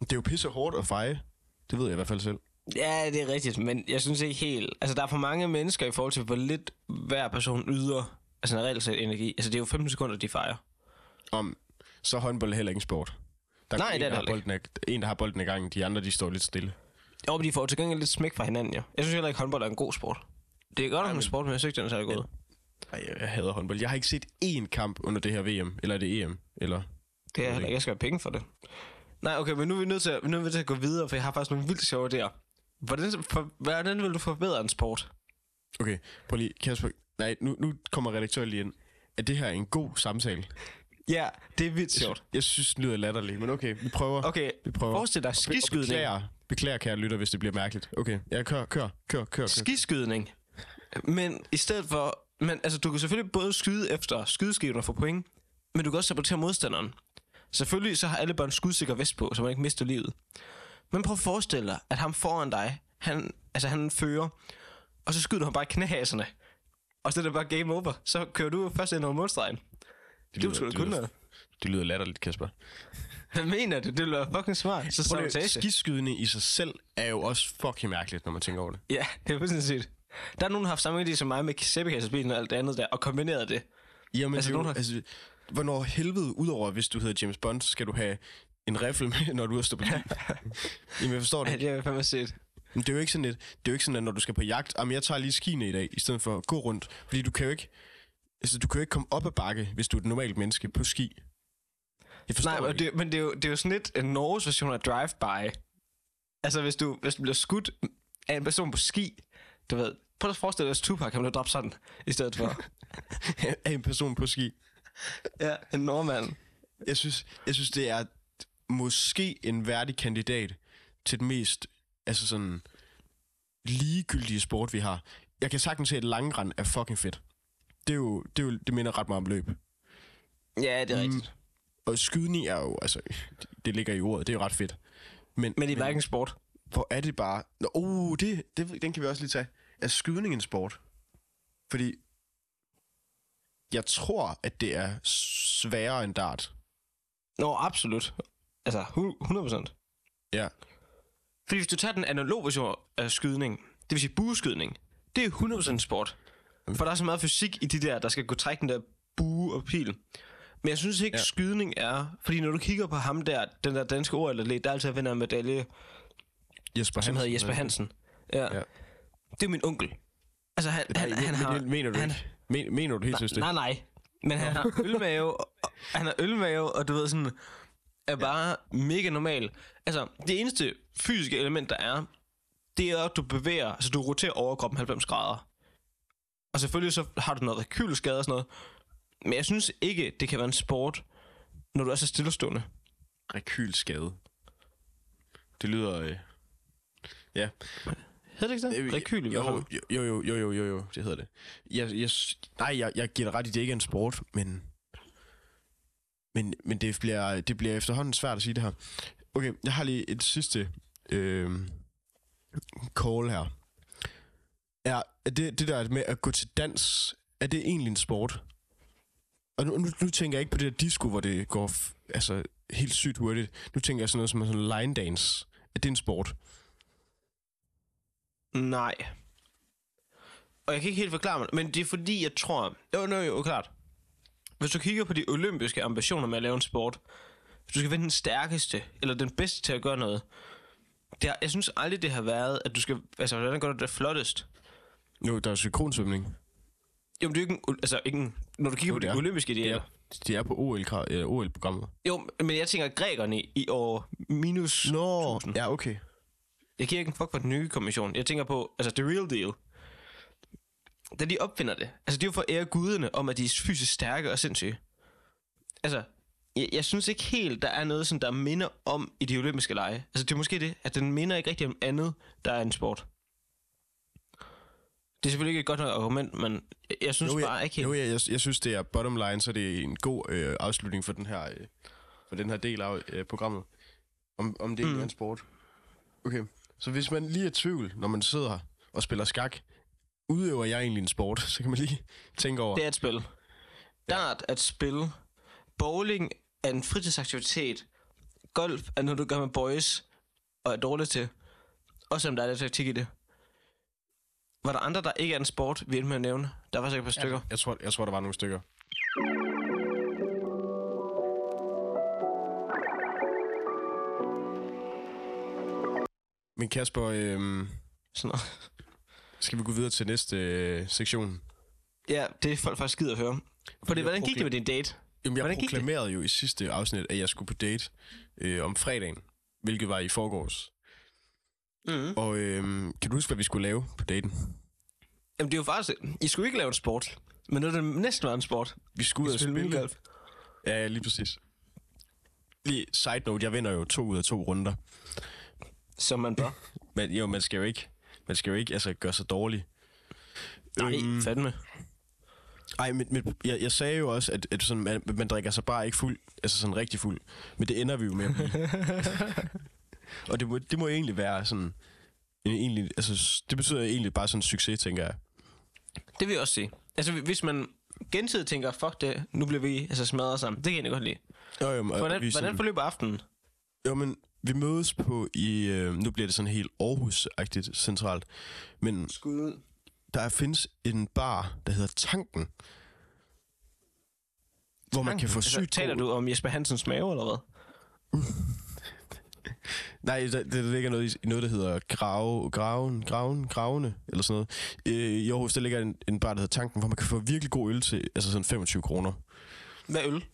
Det er jo pisse hårdt at feje. Det ved jeg i hvert fald selv. Ja, det er rigtigt, men jeg synes ikke helt... Altså, der er for mange mennesker i forhold til, hvor lidt hver person yder altså en reelt set energi. Altså, det er jo 15 sekunder, de fejrer. Om, så er håndbold heller ikke en sport. Der Nej, en, det er der heller bolden af, en, der har bolden i gang. De andre, de står lidt stille. Jo, men de får til gengæld lidt smæk fra hinanden, jo. Jeg synes heller ikke, håndbold er en god sport. Det er godt men- en sport, men jeg synes ikke, den er særlig god. Ej, jeg, jeg hader håndbold. Jeg har ikke set én kamp under det her VM. Eller er det EM. Eller... Det er heller ikke. Jeg skal have penge for det. Nej, okay, men nu er vi nødt til at, nu er vi nødt til at gå videre, for jeg har faktisk nogle vildt sjove idéer. Hvordan, for, hvordan vil du forbedre en sport? Okay, prøv lige. Kasper. Nej, nu, nu kommer redaktøren lige ind. Er det her en god samtale? Ja, det er vildt sjovt. Jeg synes, det lyder latterligt, men okay, vi prøver. Okay, Vi prøver. forestil dig be- og skiskydning. Beklager, beklager, kære lytter, hvis det bliver mærkeligt. Okay, ja, kør, kør, kør, kør. kør. Skiskydning. Men i stedet for... Men altså, du kan selvfølgelig både skyde efter skydeskiven og få point, men du kan også sabotere modstanderen. Selvfølgelig så har alle børn skudsikker vest på, så man ikke mister livet. Men prøv at forestille dig, at ham foran dig, han, altså han fører, og så skyder du ham bare i knæhaserne. Og så er det bare game over. Så kører du først ind over målstregen. Det, det, det, det, lyder, noget. det lyder latterligt, Kasper. Hvad mener du? Det ville være fucking smart. Så sabotage. skiskydning i sig selv er jo også fucking mærkeligt, når man tænker over det. Ja, det er fuldstændig. Der er nogen, der har haft samme idé som mig med sæbekassebilen og alt det andet der, og kombineret det. Jamen, Altså, det jo, nogen har- altså, hvornår helvede, udover hvis du hedder James Bond, så skal du have en riffel med, når du er stå på? Jamen, jeg forstår det. Ja, det har jeg fandme set. Men det er jo ikke sådan, et, det er jo ikke sådan, at når du skal på jagt, jamen jeg tager lige skiene i dag, i stedet for at gå rundt. Fordi du kan jo ikke, altså, du kan jo ikke komme op ad bakke, hvis du er et normalt menneske på ski. Jeg forstår Nej, det men det, men det, er jo, det er jo sådan lidt en Norges version af drive-by. Altså, hvis du, hvis du bliver skudt af en person på ski, du ved, prøv at forestille dig, at Tupac han blev dræbt sådan, i stedet for. af en person på ski. ja, en nordmand. Jeg synes, jeg synes, det er måske en værdig kandidat til den mest altså sådan, ligegyldige sport, vi har. Jeg kan sagtens se, at langrend er fucking fedt. Det, er jo, det, er jo, det minder ret meget om løb. Ja, det er Mm. rigtigt. Og skydning er jo, altså, det, ligger i ordet, det er jo ret fedt. Men, Men det er hverken sport. hvor er det bare... Nå, uh, det, det, den kan vi også lige tage. Er skydning en sport? Fordi jeg tror, at det er sværere end dart. Nå, absolut. Altså, hu- 100%. Ja. Fordi hvis du tager den analog version af skydning, det vil sige bueskydning, det er 100% sport. For der er så meget fysik i de der, der skal gå trække den der bue og pil. Men jeg synes ikke, ja. Skydning er... Fordi når du kigger på ham der, den der danske OL-atlet, der altid vinder en medalje, Jesper som hedder Jesper Hansen. Ja. Ja. Ja. Det er min onkel. Altså, han, Nej, han, han men, har... men, mener du han, ikke? Men, mener du helt seriøst? Nej, nej. Men han har ølmave, og, han har ølmave, og du ved sådan, er bare mega normal. Altså, det eneste fysiske element, der er, det er, at du bevæger, altså du roterer overkroppen 90 grader. Og selvfølgelig så har du noget rekylskade og sådan noget. Men jeg synes ikke, det kan være en sport, når du er så stillestående. Rekylskade. Det lyder... Øh... Ja. Hedder det ikke det? Øh, Rekyl i hvert jo, fald. jo, jo, jo, jo, jo, jo, det hedder det. Jeg, jeg, nej, jeg, jeg giver dig ret i, det ikke er en sport, men... Men, men det, bliver, det bliver efterhånden svært at sige det her. Okay, jeg har lige et sidste øh, call her. Er, er det, det der med at gå til dans, er det egentlig en sport? Og nu, nu, nu tænker jeg ikke på det der disco, hvor det går altså, helt sygt hurtigt. Nu tænker jeg sådan noget som sådan line dance. Er det en sport? Nej. Og jeg kan ikke helt forklare mig, men det er fordi, jeg tror... Jo, no, jo, klart. Hvis du kigger på de olympiske ambitioner med at lave en sport, hvis du skal være den stærkeste, eller den bedste til at gøre noget, det har, jeg synes aldrig, det har været, at du skal... Altså, hvordan gør du det flottest? Jo, der er synkronsvømning. Jo, men det er jo ikke en, altså, ikke en, når du kigger Jo, på det de er. olympiske Det idealer. er, de er på OL, eller OL-programmet. Jo, men jeg tænker grækerne i, i år minus... Nå, 1000. ja, okay. Jeg giver ikke en fuck for den nye kommission. Jeg tænker på, altså the real deal. Da de opfinder det. Altså det er jo for ære guderne om, at de er fysisk stærke og sindssyge. Altså, jeg, jeg synes ikke helt, der er noget, sådan, der minder om i de olympiske lege. Altså det er måske det, at den minder ikke rigtig om andet, der er en sport. Det er selvfølgelig ikke et godt nok argument, men jeg, synes Jo, bare jeg, ikke helt... jo, jeg, jeg, jeg synes, det er bottom line, så det er en god øh, afslutning for den her, øh, for den her del af øh, programmet. Om, om det. Mm. er en sport. Okay, så hvis man lige er i tvivl, når man sidder og spiller skak, udøver jeg egentlig en sport, så kan man lige tænke over. Det er et spil. Dart er et spil. Bowling er en fritidsaktivitet. Golf er noget, du gør med boys og er dårlig til. Også selvom der er lidt taktik i det. Var der andre, der ikke er en sport, vi endte med at nævne? Der var sikkert et par stykker. Jeg tror, jeg tror, der var nogle stykker. Men Kasper, øh, Sådan noget. skal vi gå videre til næste øh, sektion? Ja, det er folk faktisk skider at høre. Fordi, jeg hvordan gik det med din date? Jamen, jeg Hvordan det? proklamerede jo i sidste afsnit, at jeg skulle på date øh, om fredagen, hvilket var i forgårs. Mm. Og øh, kan du huske, hvad vi skulle lave på daten? Jamen, det er jo faktisk... I skulle ikke lave en sport. Men er det næsten været en sport. Vi skulle ud og Spille spille. Ja, lige præcis. Lige side note, jeg vinder jo to ud af to runder. Som man bør. Men jo, man skal jo ikke, man skal jo ikke altså, gøre sig dårlig. Nej, Øhm, fandme. Ej, men, men jeg, jeg sagde jo også, at, at sådan, man, man drikker sig bare ikke fuld, altså sådan rigtig fuld. Men det ender vi jo med at blive. Og det må, det må egentlig være sådan... En, egentlig, altså, det betyder egentlig bare sådan succes, tænker jeg. Det vil jeg også sige. Altså, hvis man gensidigt tænker, fuck det, nu bliver vi altså smadret sammen. Det kan jeg godt lide. Jo, jo, og Hvordan, vi er sådan- hvordan forløber aftenen? Jo, men vi mødes på i... Øh, nu bliver det sådan helt Aarhus-agtigt centralt. Men Skud ud. der findes en bar, der hedder Tanken. hvor man kan få Altså, sygt taler god- du om Jesper Hansens mave, eller hvad? Nej, der, der ligger noget i i noget, der hedder grave, graven, graven, gravene, eller sådan noget. Øh, I Aarhus, der ligger en, en bar, der hedder Tanken, hvor man kan få virkelig god øl til, altså sådan 25 kroner. Hvad øl?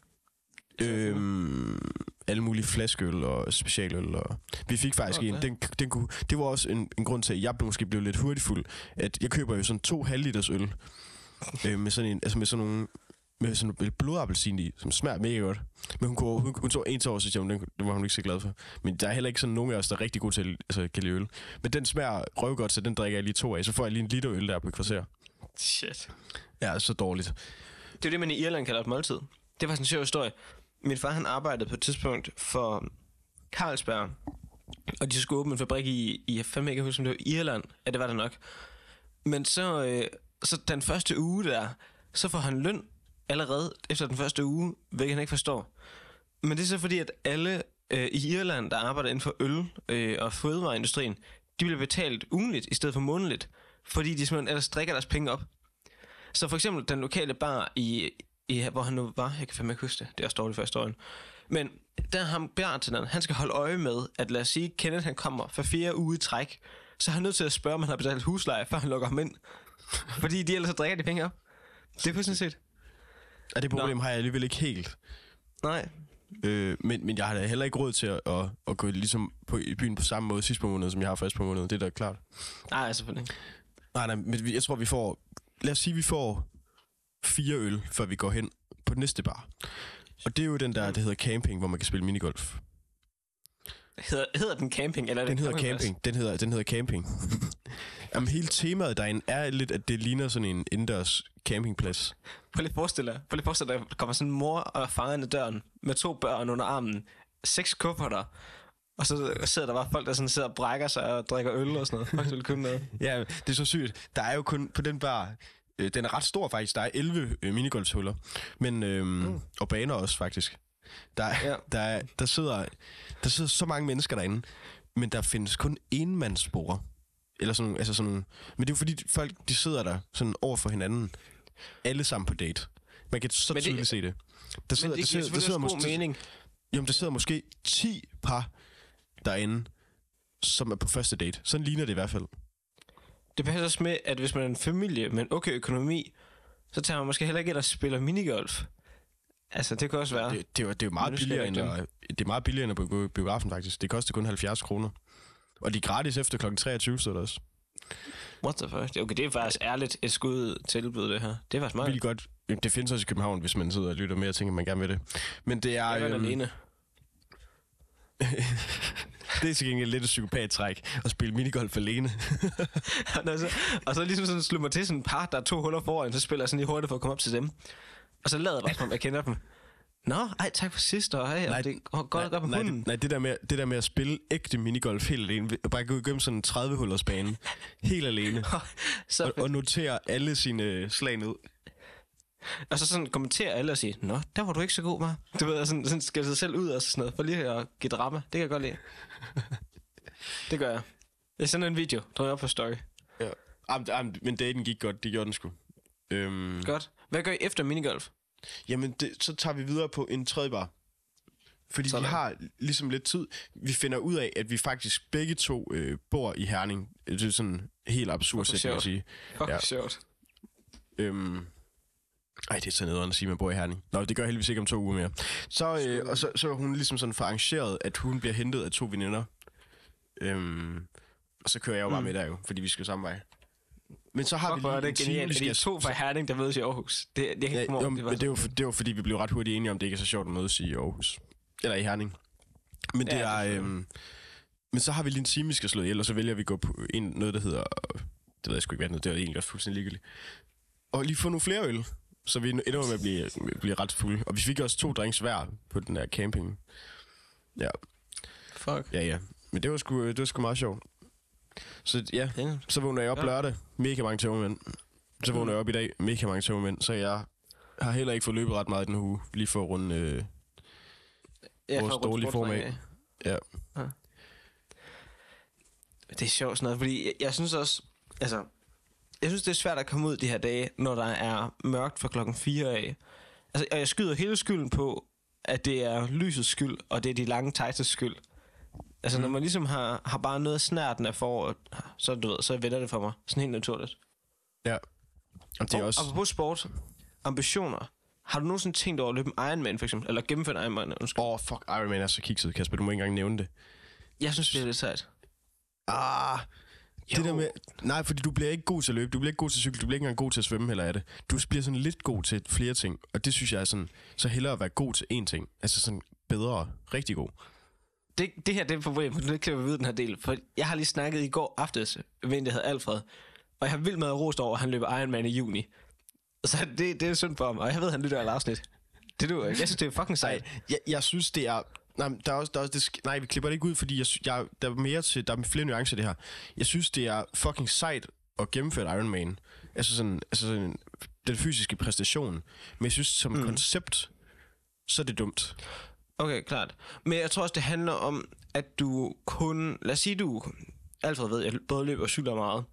Øhm, alle mulige flaskeøl og specialøl. Og vi fik faktisk Okay. en. Den, den kunne, det var også en, en grund til, at jeg måske blev lidt hurtigfuld. At jeg køber jo sådan to halvliters øl. øh, med sådan en, altså med sådan nogle med sådan en blodappelsin i, som smager mega godt. Men hun, kunne, hun, hun tog en til år, så siger hun, den, den var hun ikke så glad for. Men der er heller ikke sådan nogen af os, der er rigtig god til altså, kan lide øl. Men den smager røvgodt, så den drikker jeg lige to af. Så får jeg lige en liter øl der på kvarter. Shit. Ja, så dårligt. Det er det, man i Irland kalder et måltid. Det var sådan en sjov historie. Min far, han arbejdede på et tidspunkt for Carlsberg. Og de skulle åbne en fabrik i, i jeg fandme ikke huske, om det var Irland. Ja, det var det nok. Men så, øh, så den første uge der, så får han løn allerede efter den første uge, hvilket han ikke forstår. Men det er så fordi, at alle øh, i Irland, der arbejder inden for øl øh, og fødevareindustrien, de bliver betalt ugenligt i stedet for månedligt, fordi de simpelthen ellers drikker deres penge op. Så for eksempel den lokale bar i, i hvor han nu var, jeg kan fandme ikke huske det, det er også dårligt for historien. Men der er ham bartenderen, han skal holde øje med, at lad os sige, Kenneth han kommer for fire uger i træk, så er han nødt til at spørge, om han har betalt husleje, før han lukker ham ind. Fordi de ellers så drikker de penge op. Det er på sådan set. Og det problem har jeg alligevel ikke helt. Nej. Øh, men, men jeg har da heller ikke råd til at, at, at gå ligesom på, i byen på samme måde sidste på måneden, som jeg har først på måneden. Det er da klart. Nej, selvfølgelig ikke. Nej, nej, men jeg tror, vi får... Lad os sige, vi får fire øl, før vi går hen på den næste bar. Og det er jo den der, der hedder camping, hvor man kan spille minigolf. Hedder, hedder den camping, eller er det Den en hedder campingplads? camping. Den hedder, den hedder camping. Jamen, hele temaet derinde er lidt, at det ligner sådan en indendørs campingplads. Prøv lige at forestille dig, prøv lige at forestille dig, der kommer sådan en mor og far ind ad døren med to børn under armen, seks kufferter, og så sidder der bare folk, der sådan sidder og brækker sig og drikker øl og sådan noget. Fuck, det kunne noget. Ja, det er så sygt. Der er jo kun på den bar... Øh, den er ret stor faktisk. Der er 11 øh, minigolfshuller. Men, øhm, mm. Og baner også faktisk. Der, er, Ja. der, er, der, sidder, der sidder så mange mennesker derinde. Men der findes kun enmandsspore. Eller sådan, altså sådan, men det er jo fordi, folk de sidder der sådan over for hinanden. Alle sammen på date. Man kan så Men det- tydeligt se det. Der sidder, Men det der giver sidder, der sidder, selvfølgelig også god måske, mening. jamen, der sidder måske 10 par derinde, som er på første date. Sådan ligner det i hvert fald. Det passer også med, at hvis man er en familie med en okay økonomi, så tager man måske heller ikke ind og spiller minigolf. Altså, det kan også være. Det, det, jo- det er jo meget billigere, end at, det er meget billigere end at gå i biografen, faktisk. Det koster kun 70 kroner. Og de er gratis efter kl. 23, så er det også. What the fuck? Okay, det er faktisk ærligt et skud tilbud, det her. Det er faktisk meget. Vildt godt. Det findes også i København, hvis man sidder og lytter med og tænker, at man gerne vil det. Men det er, Jeg øhm, alene. det er til gengæld lidt et psykopat-træk at spille minigolf alene. og, så, og så ligesom sådan slå mig til sådan et par, der er to huller foran, så spiller jeg sådan lige hurtigt for at komme op til dem. Og så lader jeg bare, som om jeg kender dem. Nå, ej, tak for sidst, og hej, Nej, nej, det går godt godt med nej, hunden. det, nej det, der med, det der med at spille ægte minigolf helt alene, bare gå igennem sådan en 30-hullers bane, helt alene, så, og, og notere alle sine slag ned. og så sådan kommenterer alle og siger, Nå, der var du ikke så god, var. Du ved, sådan, sådan skal sig selv ud og sådan noget, for lige at give drama. Det kan jeg godt lide. det gør jeg. Jeg sender en video, tror jeg på story. Ja. Am, am, men daten gik godt, det gjorde den sgu. Øhm, Godt. Hvad gør I efter minigolf? Jamen, det, så tager vi videre på en tredje bar. Fordi Sådan. Vi har ligesom lidt tid. Vi finder ud af, at vi faktisk begge to øh, bor i Herning. Det er sådan helt absurd Fuck, sjovt. sige. Fuck, ja. sjovt. Øhm, ej, det er så nederen at sige, at man bor i Herning. Nå, det gør jeg heldigvis ikke om to uger mere. Så, øh, og så, så er hun ligesom sådan for arrangeret, at hun bliver hentet af to veninder. Øhm, og så kører jeg jo bare Mm. med der jo, fordi vi skal samme vej. Men så har Fuck, vi lige er det en genialt. vi Det er skal- to fra Herning, der mødes i Aarhus. Det, det kan Ja, ikke jo, over. men bare det var, det var fordi, vi blev ret hurtigt enige om, det ikke er så sjovt at mødes i Aarhus. Eller i Herning. Men det Ja, er... selvfølgelig. Øhm, men så har vi lige en time, vi skal slå ihjel, og så vælger vi at gå på en, noget, der hedder... Det ved jeg sgu ikke, hvad det hedder. Det er egentlig også fuldstændig ligegyldigt. Og lige få nogle flere øl, så vi ender med at blive, blive ret fulde. Og vi fik også to drinks hver på den der camping. Ja, Fuck. ja, ja. Men det var sgu, det var sgu meget sjovt. Så ja, så vågner jeg op Ja. lørdag. Mega mange tømmermænd. Så vågner jeg op i dag. Mega mange tømmermænd. Så jeg har heller ikke fået løbet ret meget i den uge. Lige for at runde... Øh, Ja, Vores dårlige form af. Ja. ja. Det er sjovt sådan noget, fordi jeg, jeg synes også, altså, jeg synes det er svært at komme ud de her dage, når der er mørkt fra klokken 4 af. Altså, og jeg skyder hele skylden på, at det er lysets skyld, og det er de lange tights skyld. Altså, mm. når man ligesom har, har bare noget af snærten af foråret, så, du ved, så vender det for mig. Sådan helt naturligt. Ja. Og det er og, også... Apropos sport, ambitioner. Har du nogensinde tænkt over at løbe en Ironman, for eksempel? Eller gennemføre en Ironman, undskyld. Åh, oh, fuck, Iron Man er så kikset, Kasper. Du må ikke engang nævne det. Jeg synes, det er lidt sejt. Ah, Jo. det der med... Nej, fordi du bliver ikke god til at løbe, du bliver ikke god til cykle, du bliver ikke engang god til at svømme heller af det. Du bliver sådan lidt god til flere ting, og det synes jeg er sådan... Så hellere at være god til én ting. Altså sådan bedre, rigtig god. Det, det her det er et problem, for nu kan vi vide den her del. For jeg har lige snakket i går aftes med en, der hedder Alfred. Og jeg har vildt meget rost over, at han løber Ironman i juni. Så det, det er synd for ham, og jeg ved, at han lytter alle afsnit. Det du, jeg synes, det er fucking sejt. Jeg, jeg synes, det er... Nej, der er også, der er også det, nej, vi klipper det ikke ud, fordi jeg, jeg, der er mere til, der er flere nuancer i det her. Jeg synes, det er fucking sejt at gennemføre et Iron Man. Altså sådan, altså sådan den fysiske præstation. Men jeg synes, som mm. koncept, så er det dumt. Okay, klart. Men jeg tror også, det handler om, at du kun... Lad os sige, du... Alfred ved, jeg både løber og cykler meget.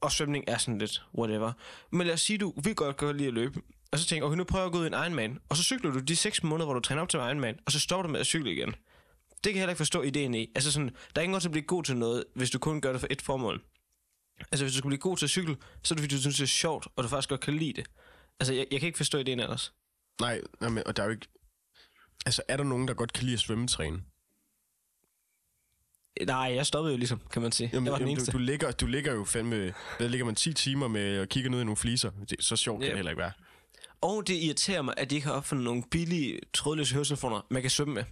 Og svømning er sådan lidt whatever. Men lad os sige, du vil godt godt lide at løbe. Og så tænker okay, nu prøver jeg at gå ud i en Ironman. Og så cykler du de 6 måneder, hvor du træner op til Ironman. Og så stopper du med at cykle igen. Det kan jeg heller ikke forstå ideen i. Altså sådan, der er ingen grund til at blive god til noget, hvis du kun gør det for et formål. Altså hvis du skulle blive god til at cykle, så er det fordi, du synes, det er sjovt, og du faktisk godt kan lide det. Altså, jeg, jeg kan ikke forstå ideen ellers. Nej, nej men, og der er jo ikke... Altså, er der nogen, der godt kan lide at svømmetræne? Nej, jeg stoppede jo ligesom, kan man sige. Jamen, jeg var den jamen, eneste. du, du, ligger, du ligger jo fandme... Der ligger man 10 timer med at kigge ned i nogle fliser. Det, så sjovt kan Ja. det heller ikke være. Og det irriterer mig, at de ikke har opfundet nogle billige, trådløse høretelefoner, man kan svømme med.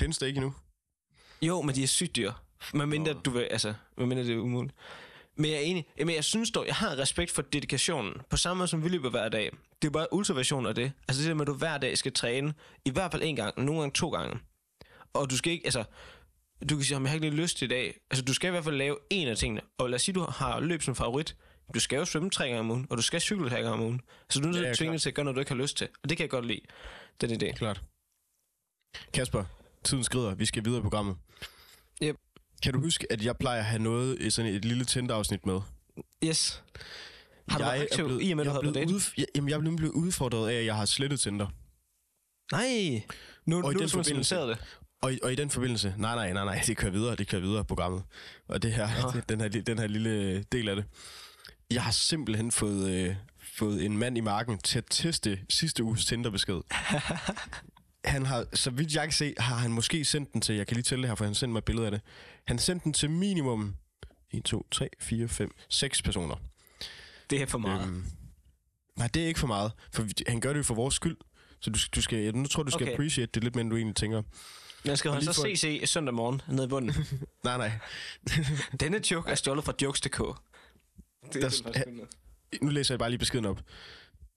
Findes det ikke endnu? Jo, men de er sygt dyre. Men mindre, du vil, altså, men mindre det er umuligt. Men jeg er enig. Men jeg synes dog, jeg har respekt for dedikationen. På samme måde som vi løber hver dag. Det er bare ultraversion af det. Altså det der med, at du hver dag skal træne. I hvert fald en gang, nogle gange to gange. Og du skal ikke, altså... Du kan sige, at jeg har ikke lige lyst i dag. Altså, du skal i hvert fald lave en af tingene. Og lad os sige, du har løb som favorit. Du skal jo svømme tre gange om ugen, og du skal cykle tre gange om ugen. Så du er nødt Ja, til ja, at tvinge klart. dig til at gøre noget, du ikke har lyst til. Og det kan jeg godt lide, den idé. Klart. Kasper, tiden skrider. Vi skal videre i programmet. Yep. Kan du huske, at jeg plejer at have noget i sådan et lille Tinder-afsnit med? Yes. Har du jeg været aktiv, blevet, i og med, du været blevet udf- jeg, jamen, jeg er blevet udfordret af, at jeg har slettet Tinder. Nej. Nu, Og i nu er du forbindelse- det. Og, i- og i den forbindelse, nej, nej, nej, nej, det kører videre, det kører videre, programmet. Og det her, Nå. den, her, den her lille del af det. Jeg har simpelthen fået, øh, fået en mand i marken til at teste sidste uges Tinder-besked. han har, så vidt jeg kan se, har han måske sendt den til, jeg kan lige tælle det her, for han sendte mig et billede af det. Han sendte den til minimum 1, 2, 3, 4, 5, 6 personer. Det er for meget. Øhm, nej, det er ikke for meget, for han gør det jo for vores skyld. Så du, du skal, jeg, nu tror du skal Okay. appreciate det lidt mere, end du egentlig tænker. Men skal han lige så for- CC søndag morgen nede i bunden? Nej, nej. Denne joke er stjålet fra jokes.dk. Det Der- spændende. nu læser jeg bare lige beskeden op,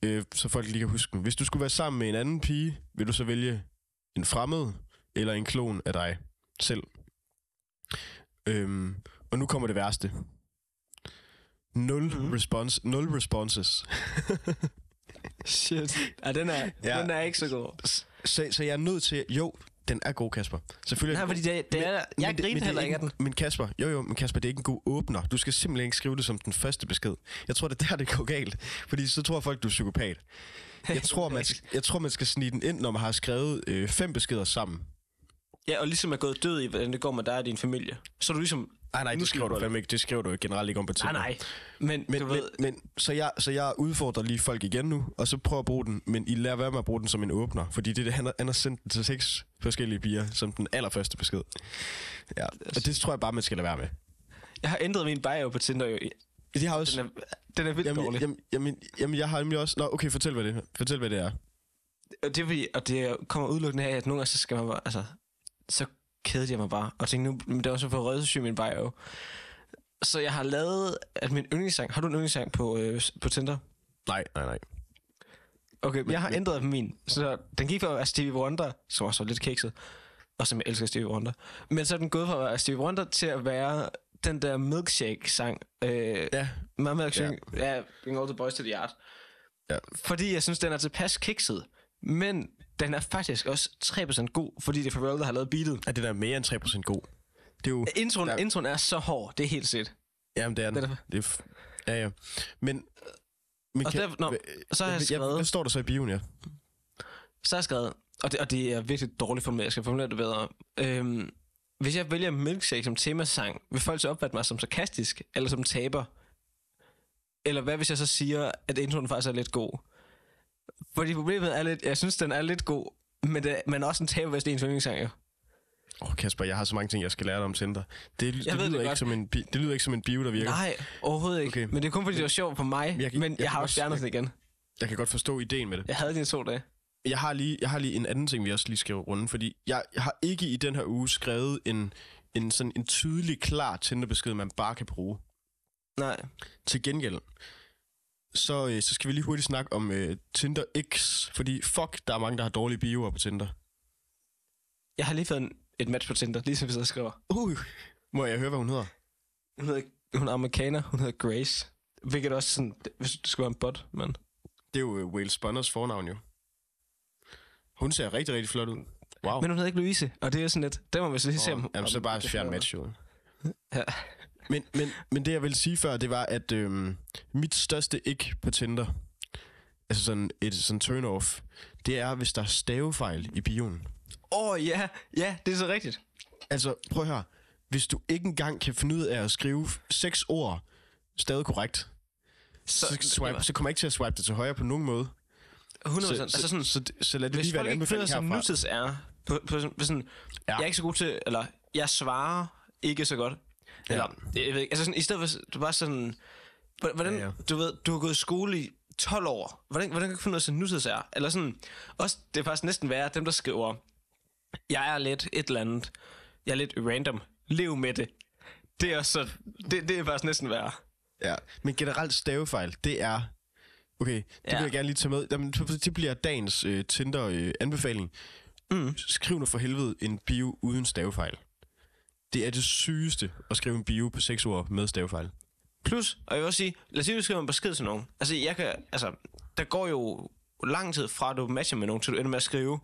øh, så folk lige kan huske den. Hvis du skulle være sammen med en anden pige, vil du så vælge en fremmed eller en klon af dig selv? Øhm, og nu kommer det værste. Nul, mm. response, nul responses. Shit. Ja, den er, ja. den er ikke så god. Så, så jeg er nødt til... Jo, den er god, Kasper. Selvfølgelig Nej, fordi det, det er, jeg Men men griner er heller ikke af en- den. Men Kasper, jo jo, men Kasper, det er ikke en god åbner. Du skal simpelthen ikke skrive det som den første besked. Jeg tror, det er der, det går galt. Fordi så tror folk, du er psykopat. Jeg tror, man, jeg tror, man skal snige den ind, når man har skrevet øh, fem beskeder sammen. Ja, og ligesom er gået død i, hvordan det går med dig og din familie. Så er du ligesom... Nej, nej, Nu det skriver du fandme ikke. Det skriver du generelt ikke om på Tinder. Nej, nej. Men, Men, du men, ved... men så, jeg, så jeg udfordrer lige folk igen nu, og så prøver at bruge den, men I lader være med at bruge den som en åbner, fordi det, det han, har, han har sendt den til seks forskellige piger, som den allerførste besked. Ja, og det tror jeg bare, man skal lade være med. Jeg har ændret min bio på Tinder jo. Det har også... Den er, den er vildt Jamen, dårlig. jamen, jamen, jamen, jeg har nemlig også... Nå, okay, fortæl, hvad det er. Fortæl, hvad det er. Og det er og det kommer udelukkende af, at nogle gange så skal man bare, altså, så kedede jeg mig bare, og tænkte nu, det er også for rødsyg min bio. Så jeg har lavet, at min yndlingssang, har du en yndlingssang på, øh, på Tinder? Nej, nej, nej. Okay, men jeg har men- ændret min. Så den gik fra at være Stevie Wonder, som også var lidt kikset, og som jeg elsker Stevie Wonder. Men så er den gået fra at være Stevie Wonder til at være den der milkshake-sang. Øh, Ja, My milkshake. Ja, yeah, Bring All the Boys to the Yard. Ja. Fordi jeg synes, den er tilpas kikset. Men den er faktisk også 3% god, fordi det er Pharrell, der har lavet beatet. er det der mere end 3% god? Det er jo... Introen, Ja. introen er så hård, det er helt set. Jamen, det er den. Det er Det er f- ja, ja. Men Men Og kan- der- nå, så har jeg ja, skrevet- Hvad står der så i bioen, ja? Så har jeg skrevet, og det, og det er virkelig dårligt formuleret, jeg skal formulere det bedre. Øhm, hvis jeg vælger Milkshake som temasang, vil folk så opfatte mig som sarkastisk, eller som taber? Eller hvad hvis jeg så siger, at introen faktisk er lidt god? Fordi problemet er lidt, jeg synes, den er lidt god, men det, men også en taber, hvis det er en yndlingssang, jo. Åh, oh, Kasper, jeg har så mange ting, jeg skal lære dig om Tinder. Det, det, Jeg lyder det ikke godt. som en, det lyder ikke som en bio, der virker. Nej, overhovedet ikke. Okay. Men det er kun fordi, det var sjovt for mig, Jeg jeg, men jeg jeg, har også fjernet den igen. Jeg kan godt forstå ideen med det. Jeg havde den i to dage. Jeg har lige, jeg har lige en anden ting, vi også lige skal runde, fordi jeg, jeg har ikke i den her uge skrevet en, en, sådan en tydelig, klar Tinder-besked, man bare kan bruge. Nej. Til gengæld, så, øh, så skal vi lige hurtigt snakke om øh, Tinder X, fordi fuck, der er mange, der har dårlige bioer på Tinder. Jeg har lige fået en, et match på Tinder, lige som vi sidder og skriver. Uh, må jeg høre, hvad hun hedder? Hun, hedder, hun er amerikaner, hun hedder Grace. Hvilket også sådan, hvis det skulle være en bot, men... Det er jo øh, Wales Sponners fornavn, jo. Hun ser rigtig, rigtig flot ud. Wow. Men hun hedder ikke Louise, og det er sådan lidt... Det må vi så lige se, om... Oh, jamen, så bare fjern match, jo. Ja. Men, men, men det, jeg ville sige før, det var, at øhm, mit største ikke på Tinder, altså sådan et sådan turn-off, det er, hvis der er stavefejl i bioen. Åh, oh, ja, ja, det er så rigtigt. Altså, prøv høre. Hvis du ikke engang kan finde ud af at skrive seks ord stadig korrekt, så, så, swipe, så kommer jeg ikke til at swipe det til højre på nogen måde. 100 Så, altså sådan, så, så, så lad det hvis lige være folk en ikke finder anbefaling som herfra. nutids er, på, på, sådan- på sådan, ja. jeg er ikke så god til, eller jeg svarer ikke så godt. Ja. Eller, jeg ved ikke, altså sådan, i stedet for, du bare sådan, hvordan, Ja, ja, du ved, du har gået i skole i 12 år, hvordan, hvordan kan du finde af, hvad nutids er? Eller sådan, også, det er faktisk næsten værre, dem der skriver, jeg er lidt et eller andet, jeg er lidt random, lev med det. Det er også så, det, det er faktisk næsten værre. Ja, men generelt stavefejl, det er... Okay, det ja. Vil jeg gerne lige tage med. Jamen, det bliver dagens øh, Tinder-anbefaling. Mm. Skriv nu for helvede en bio uden stavefejl. Det er det sygeste at skrive en bio på seks ord med stavefejl. Plus, og jeg vil også sige, lad os sige, at du skriver en besked til nogen. Altså, jeg kan, altså, der går jo lang tid fra, at du matcher med nogen, til du ender med at skrive.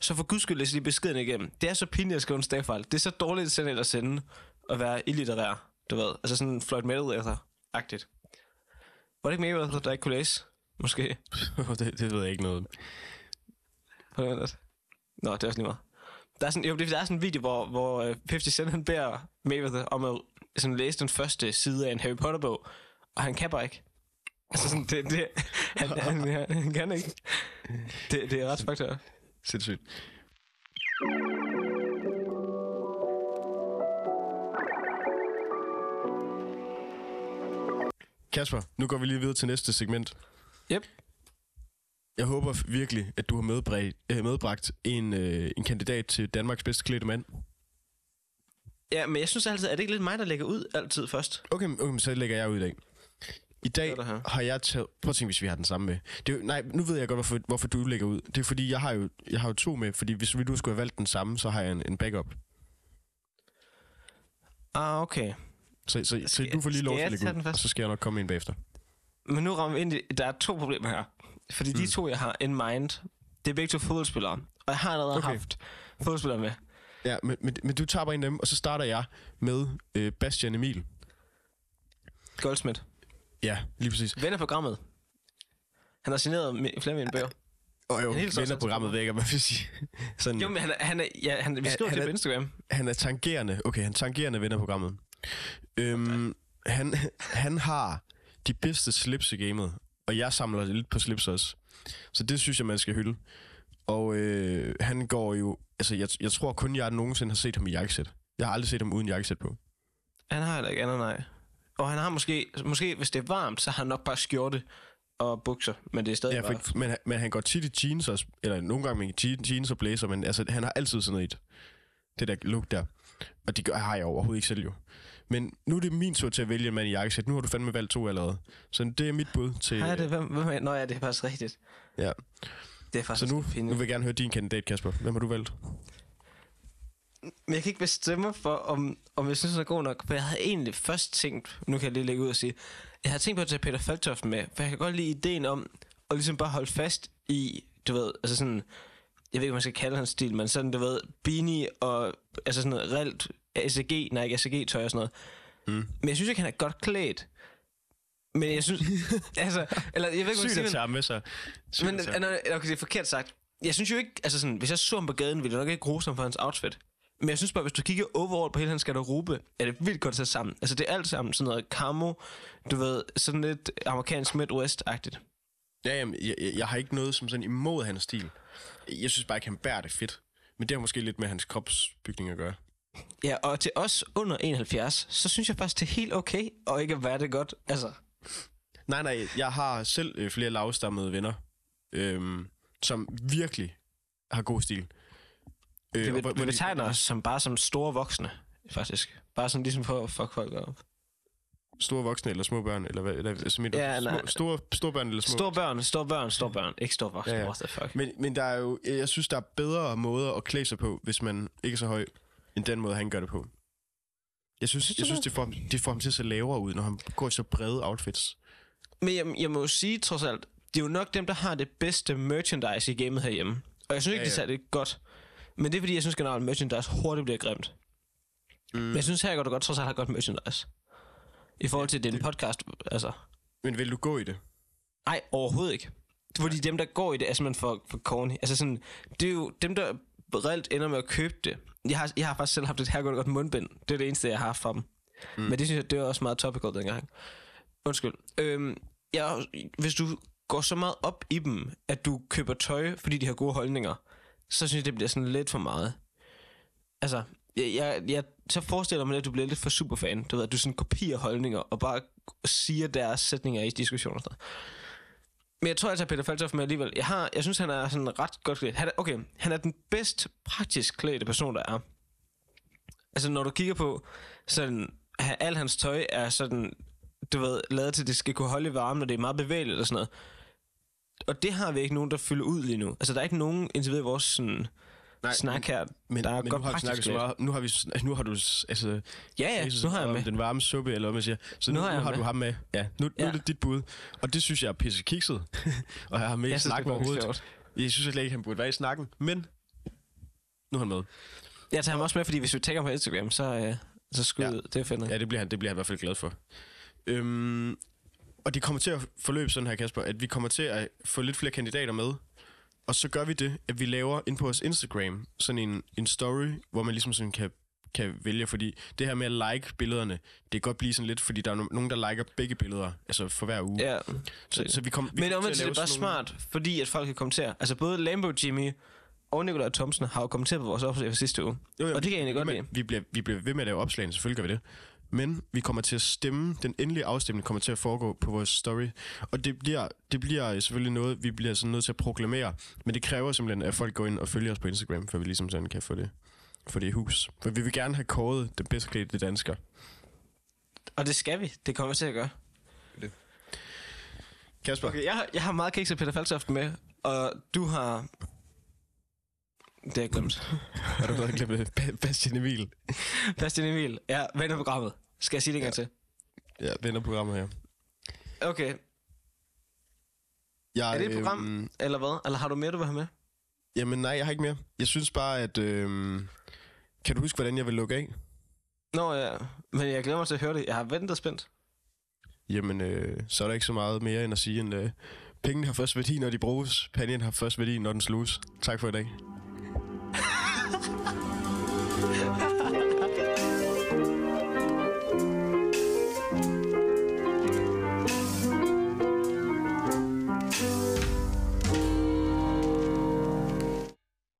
Så for guds skyld, læs lige beskeden igennem. Det er så pinligt at skrive en stavefejl. Det er så dårligt selv at sende og være illitterær, du ved. Altså sådan Floyd Mayweather-agtigt. Var det ikke Mayweather, der ikke kunne læse? Måske. det, det ved jeg ikke noget om. På den måde. Nå, det er også lige meget. Der er sådan, jo, der er sådan en video, hvor, hvor øh, 50 Cent han beder Mayweather om at sådan, læse den første side af en Harry Potter-bog, og han kan bare ikke. Altså sådan, det, det, han, han, han, han kan ikke. Det, det er ret fucked up. Sindssygt. Kasper, nu går vi lige videre til næste segment. Yep. Jeg håber virkelig, at du har medbragt, øh, medbragt en, øh, en kandidat til Danmarks bedste klædte mand. Ja, men jeg synes altid, er det ikke lidt mig, der lægger ud altid først? Okay, men- okay men så lægger jeg ud i dag. I dag Hvad er der her? har jeg taget... Prøv at tænke, hvis vi har den samme med. Det er jo, nej, nu ved jeg godt, hvorfor, hvorfor du lægger ud. Det er fordi, jeg har jo, jeg har jo to med, fordi hvis vi nu skulle have valgt den samme, så har jeg en, en backup. Ah, okay. Så, så, så Skal- du får lige lov skal til jeg at lægge tage ud, først? og så skal jeg nok komme ind bagefter. Men nu rammer vi ind i, der er to problemer her. Fordi mm. de to, jeg har in mind, det er begge to fodboldspillere. Og jeg har allerede Okay. okay. haft fodboldspillere med. Ja, men, men, men du tager bare en af dem, og så starter jeg med øh, Bastian Emil. Goldsmith. Ja, lige præcis. Ven af programmet. Han har signeret flere af mine bøger. Og jo, Han er venner sådan- programmet væk, hvad vil sige. Sådan, Jo, men han er, han er, ja, han, vi skriver han det på Instagram. han er tangerende. Okay, han er tangerende venner programmet. Øhm, han, han har de bedste slips i gamet, og jeg samler lidt på slips også. Så det synes jeg, man skal hylde. Og øh, han går jo... Altså, jeg, jeg tror kun, jeg nogensinde har set ham i jakkesæt. Jeg har aldrig set ham uden jakkesæt på. Han har heller ikke andet, nej. Og han har måske, måske, hvis det er varmt, så har han nok bare skjorte og bukser. Men det er stadig Ja, bare... for, men, han- men han går tit i jeans også, eller nogle gange med je- jeans og blazer, men altså, han har altid sådan noget i det, det der look der. Og det gør, har jeg overhovedet ikke selv jo. Men nu er det min tur til at vælge en mand i jakkesæt. Nu har du fandme valgt to allerede. Så det er mit bud til... Har jeg det? Hvem, hvem er, Nå ja, det er faktisk rigtigt. Ja. Det er Så faktisk nu, lidt pinligt. nu vil jeg gerne høre din kandidat, Kasper. Hvem har du valgt? Men jeg kan ikke bestemme for, om, om jeg synes, den er god nok. For jeg havde egentlig først tænkt, nu kan jeg lige lægge ud og sige, jeg havde tænkt på at tage Peter Faltoft med, for jeg kan godt lide ideen om at ligesom bare holde fast i, du ved, altså sådan, jeg ved ikke, hvad man skal kalde hans stil, men sådan, du ved, beanie og, altså sådan noget reelt ACG, nej ikke ACG-tøj og sådan noget. Mm. Men jeg synes ikke, han er godt klædt. Men jeg synes... altså, eller jeg ved ikke, Sygt at tage med sig. Sygt men, okay, det er forkert sagt. Jeg synes jo ikke, altså sådan, hvis jeg så ham på gaden, ville jeg nok ikke rose ham for hans outfit. Men jeg synes bare, hvis du kigger overall på hele hans garderobe, er det vildt godt sat sammen. Altså det er alt sammen sådan noget camo, du ved, sådan lidt amerikansk Midwest-agtigt. Ja, jamen, jeg, jeg, jeg har ikke noget som sådan imod hans stil. Jeg synes bare ikke, han bærer det fedt. Men det har måske lidt med hans kropsbygning at gøre. Ja, og til os under 71, så synes jeg faktisk, det er helt okay, og ikke at være det godt. Altså, Nej, nej, jeg har selv øh, flere lavstammede venner, øhm, som virkelig har god stil. Øh, det, vi, vi betegner os som bare som store voksne, faktisk. Bare sådan ligesom for at fuck folk op. Store voksne eller små børn, eller hvad? Eller, altså, mener, Ja, små, store, store børn eller små? Store børn, store børn, store børn. Ikke store voksne, ja. ja. what the fuck. Men, men der er jo, jeg synes, der er bedre måder at klæde sig på, hvis man ikke er så høj, end den måde, han gør det på. Jeg synes, jeg synes det? får, ham- det får ham til at se lavere ud, når han går i så brede outfits. Men jeg, jeg må jo sige, trods alt, det er jo nok dem, der har det bedste merchandise i gamet herhjemme. Og jeg synes ikke, Ja, ja, ja. ja. det er særlig godt. Men det er, fordi jeg synes generelt, at merchandise hurtigt bliver grimt. Mm. Men jeg synes her godt, du godt trods alt har godt merchandise. I forhold til, at det podcast, altså... Men vil du gå i det? Nej, overhovedet ikke. Fordi dem, der går i det, er simpelthen for, for corny. Altså sådan, det er jo dem, der reelt ender med at købe det. Jeg har, jeg har faktisk selv haft et her godt mundbind. Det er det eneste, jeg har haft fra dem. Mm. Men det synes jeg, det var også meget topical dengang. Undskyld. Øhm, jeg, hvis du går så meget op i dem, at du køber tøj, fordi de har gode holdninger, så synes jeg, det bliver sådan lidt for meget. Altså, jeg, jeg, jeg så forestiller mig, at du bliver lidt for superfan. Du ved, at du sådan kopierer holdninger, og bare siger deres sætninger i diskussioner og sådan noget. Men jeg tror, altså, jeg tager Peter Faltoff med alligevel. Jeg, har, jeg synes, han er sådan ret godt klædt. Han er, okay, han er den bedst praktisk klædte person, der er. Altså, når du kigger på, sådan, han, al hans tøj er sådan, du ved, lavet til, at det skal kunne holde i varmen, og det er meget bevægeligt og sådan noget. Og det har vi ikke nogen, der fylder ud lige nu. Altså, der er ikke nogen indtil videre i vores sådan, Nej, snak her, Men, der er men godt nu har snakket så meget. Nu har, vi, nu har du altså, Ja, ja, Jesus, nu har jeg med. den varme suppe, eller hvad man siger. Så Nu nu, har nu har med. du ham med. Ja, nu, nu Ja. er det dit bud. Og det synes jeg er pisse kikset. og jeg har med i snakken er overhovedet. Jeg synes slet ikke, han burde være i snakken. Men nu er han med. Jeg tager ham også med, fordi hvis vi tagger ham på Instagram, så, øh, så skud Ja. det er fedt. Ja, det bliver han, det bliver han i hvert fald glad for. Øhm, og det kommer til at forløbe sådan her, Kasper, at vi kommer til at få lidt flere kandidater med. Og så gør vi det, at vi laver ind på vores Instagram sådan en, en story, hvor man ligesom sådan kan, kan vælge, fordi det her med at like billederne, det kan godt blive sådan lidt, fordi der er no- nogen, der liker begge billeder, altså for hver uge. Ja. Så, så vi kom, vi Men omvendt er det bare nogle- smart, fordi at folk kan kommentere. Altså både Lambo Jimmy og Nikolaj Thomsen har jo kommenteret på vores opslag fra sidste uge. Jo, jo, Og det kan jeg egentlig godt men lide. Vi bliver, vi bliver ved med at lave opslagene, selvfølgelig gør vi det. Men vi kommer til at stemme, den endelige afstemning kommer til at foregå på vores story. Og det bliver, det bliver selvfølgelig noget, vi bliver sådan nødt til at proklamere. Men det kræver simpelthen, at folk går ind og følger os på Instagram, for vi ligesom sådan kan få det, få det i hus. For vi vil gerne have kåret den bedst klædte dansker. Og det skal vi. Det kommer vi til at gøre. Kasper, Okay, jeg, har, jeg har meget kiks af Peter Faltoft med, og du har... Det har jeg glemt. har du godt glemt Ba- Bastian Emil? Bastian Emil. Ja, vender programmet. Skal jeg sige det en gang til? Ja, vender programmet her. Okay. Jeg, Er det et program? Øhm, Eller hvad? Eller har du mere, du vil have med? jamen nej, jeg har ikke mere. Jeg synes bare, at... Øhm, kan du huske, hvordan jeg vil lukke af? Nå ja, men jeg glæder mig til at høre det. Jeg har ventet spændt. Jamen, øh, så er der ikke så meget mere end at sige, at øh, pengene har først værdi, når de bruges. Panden har først værdi, når den sluges. Tak for i dag.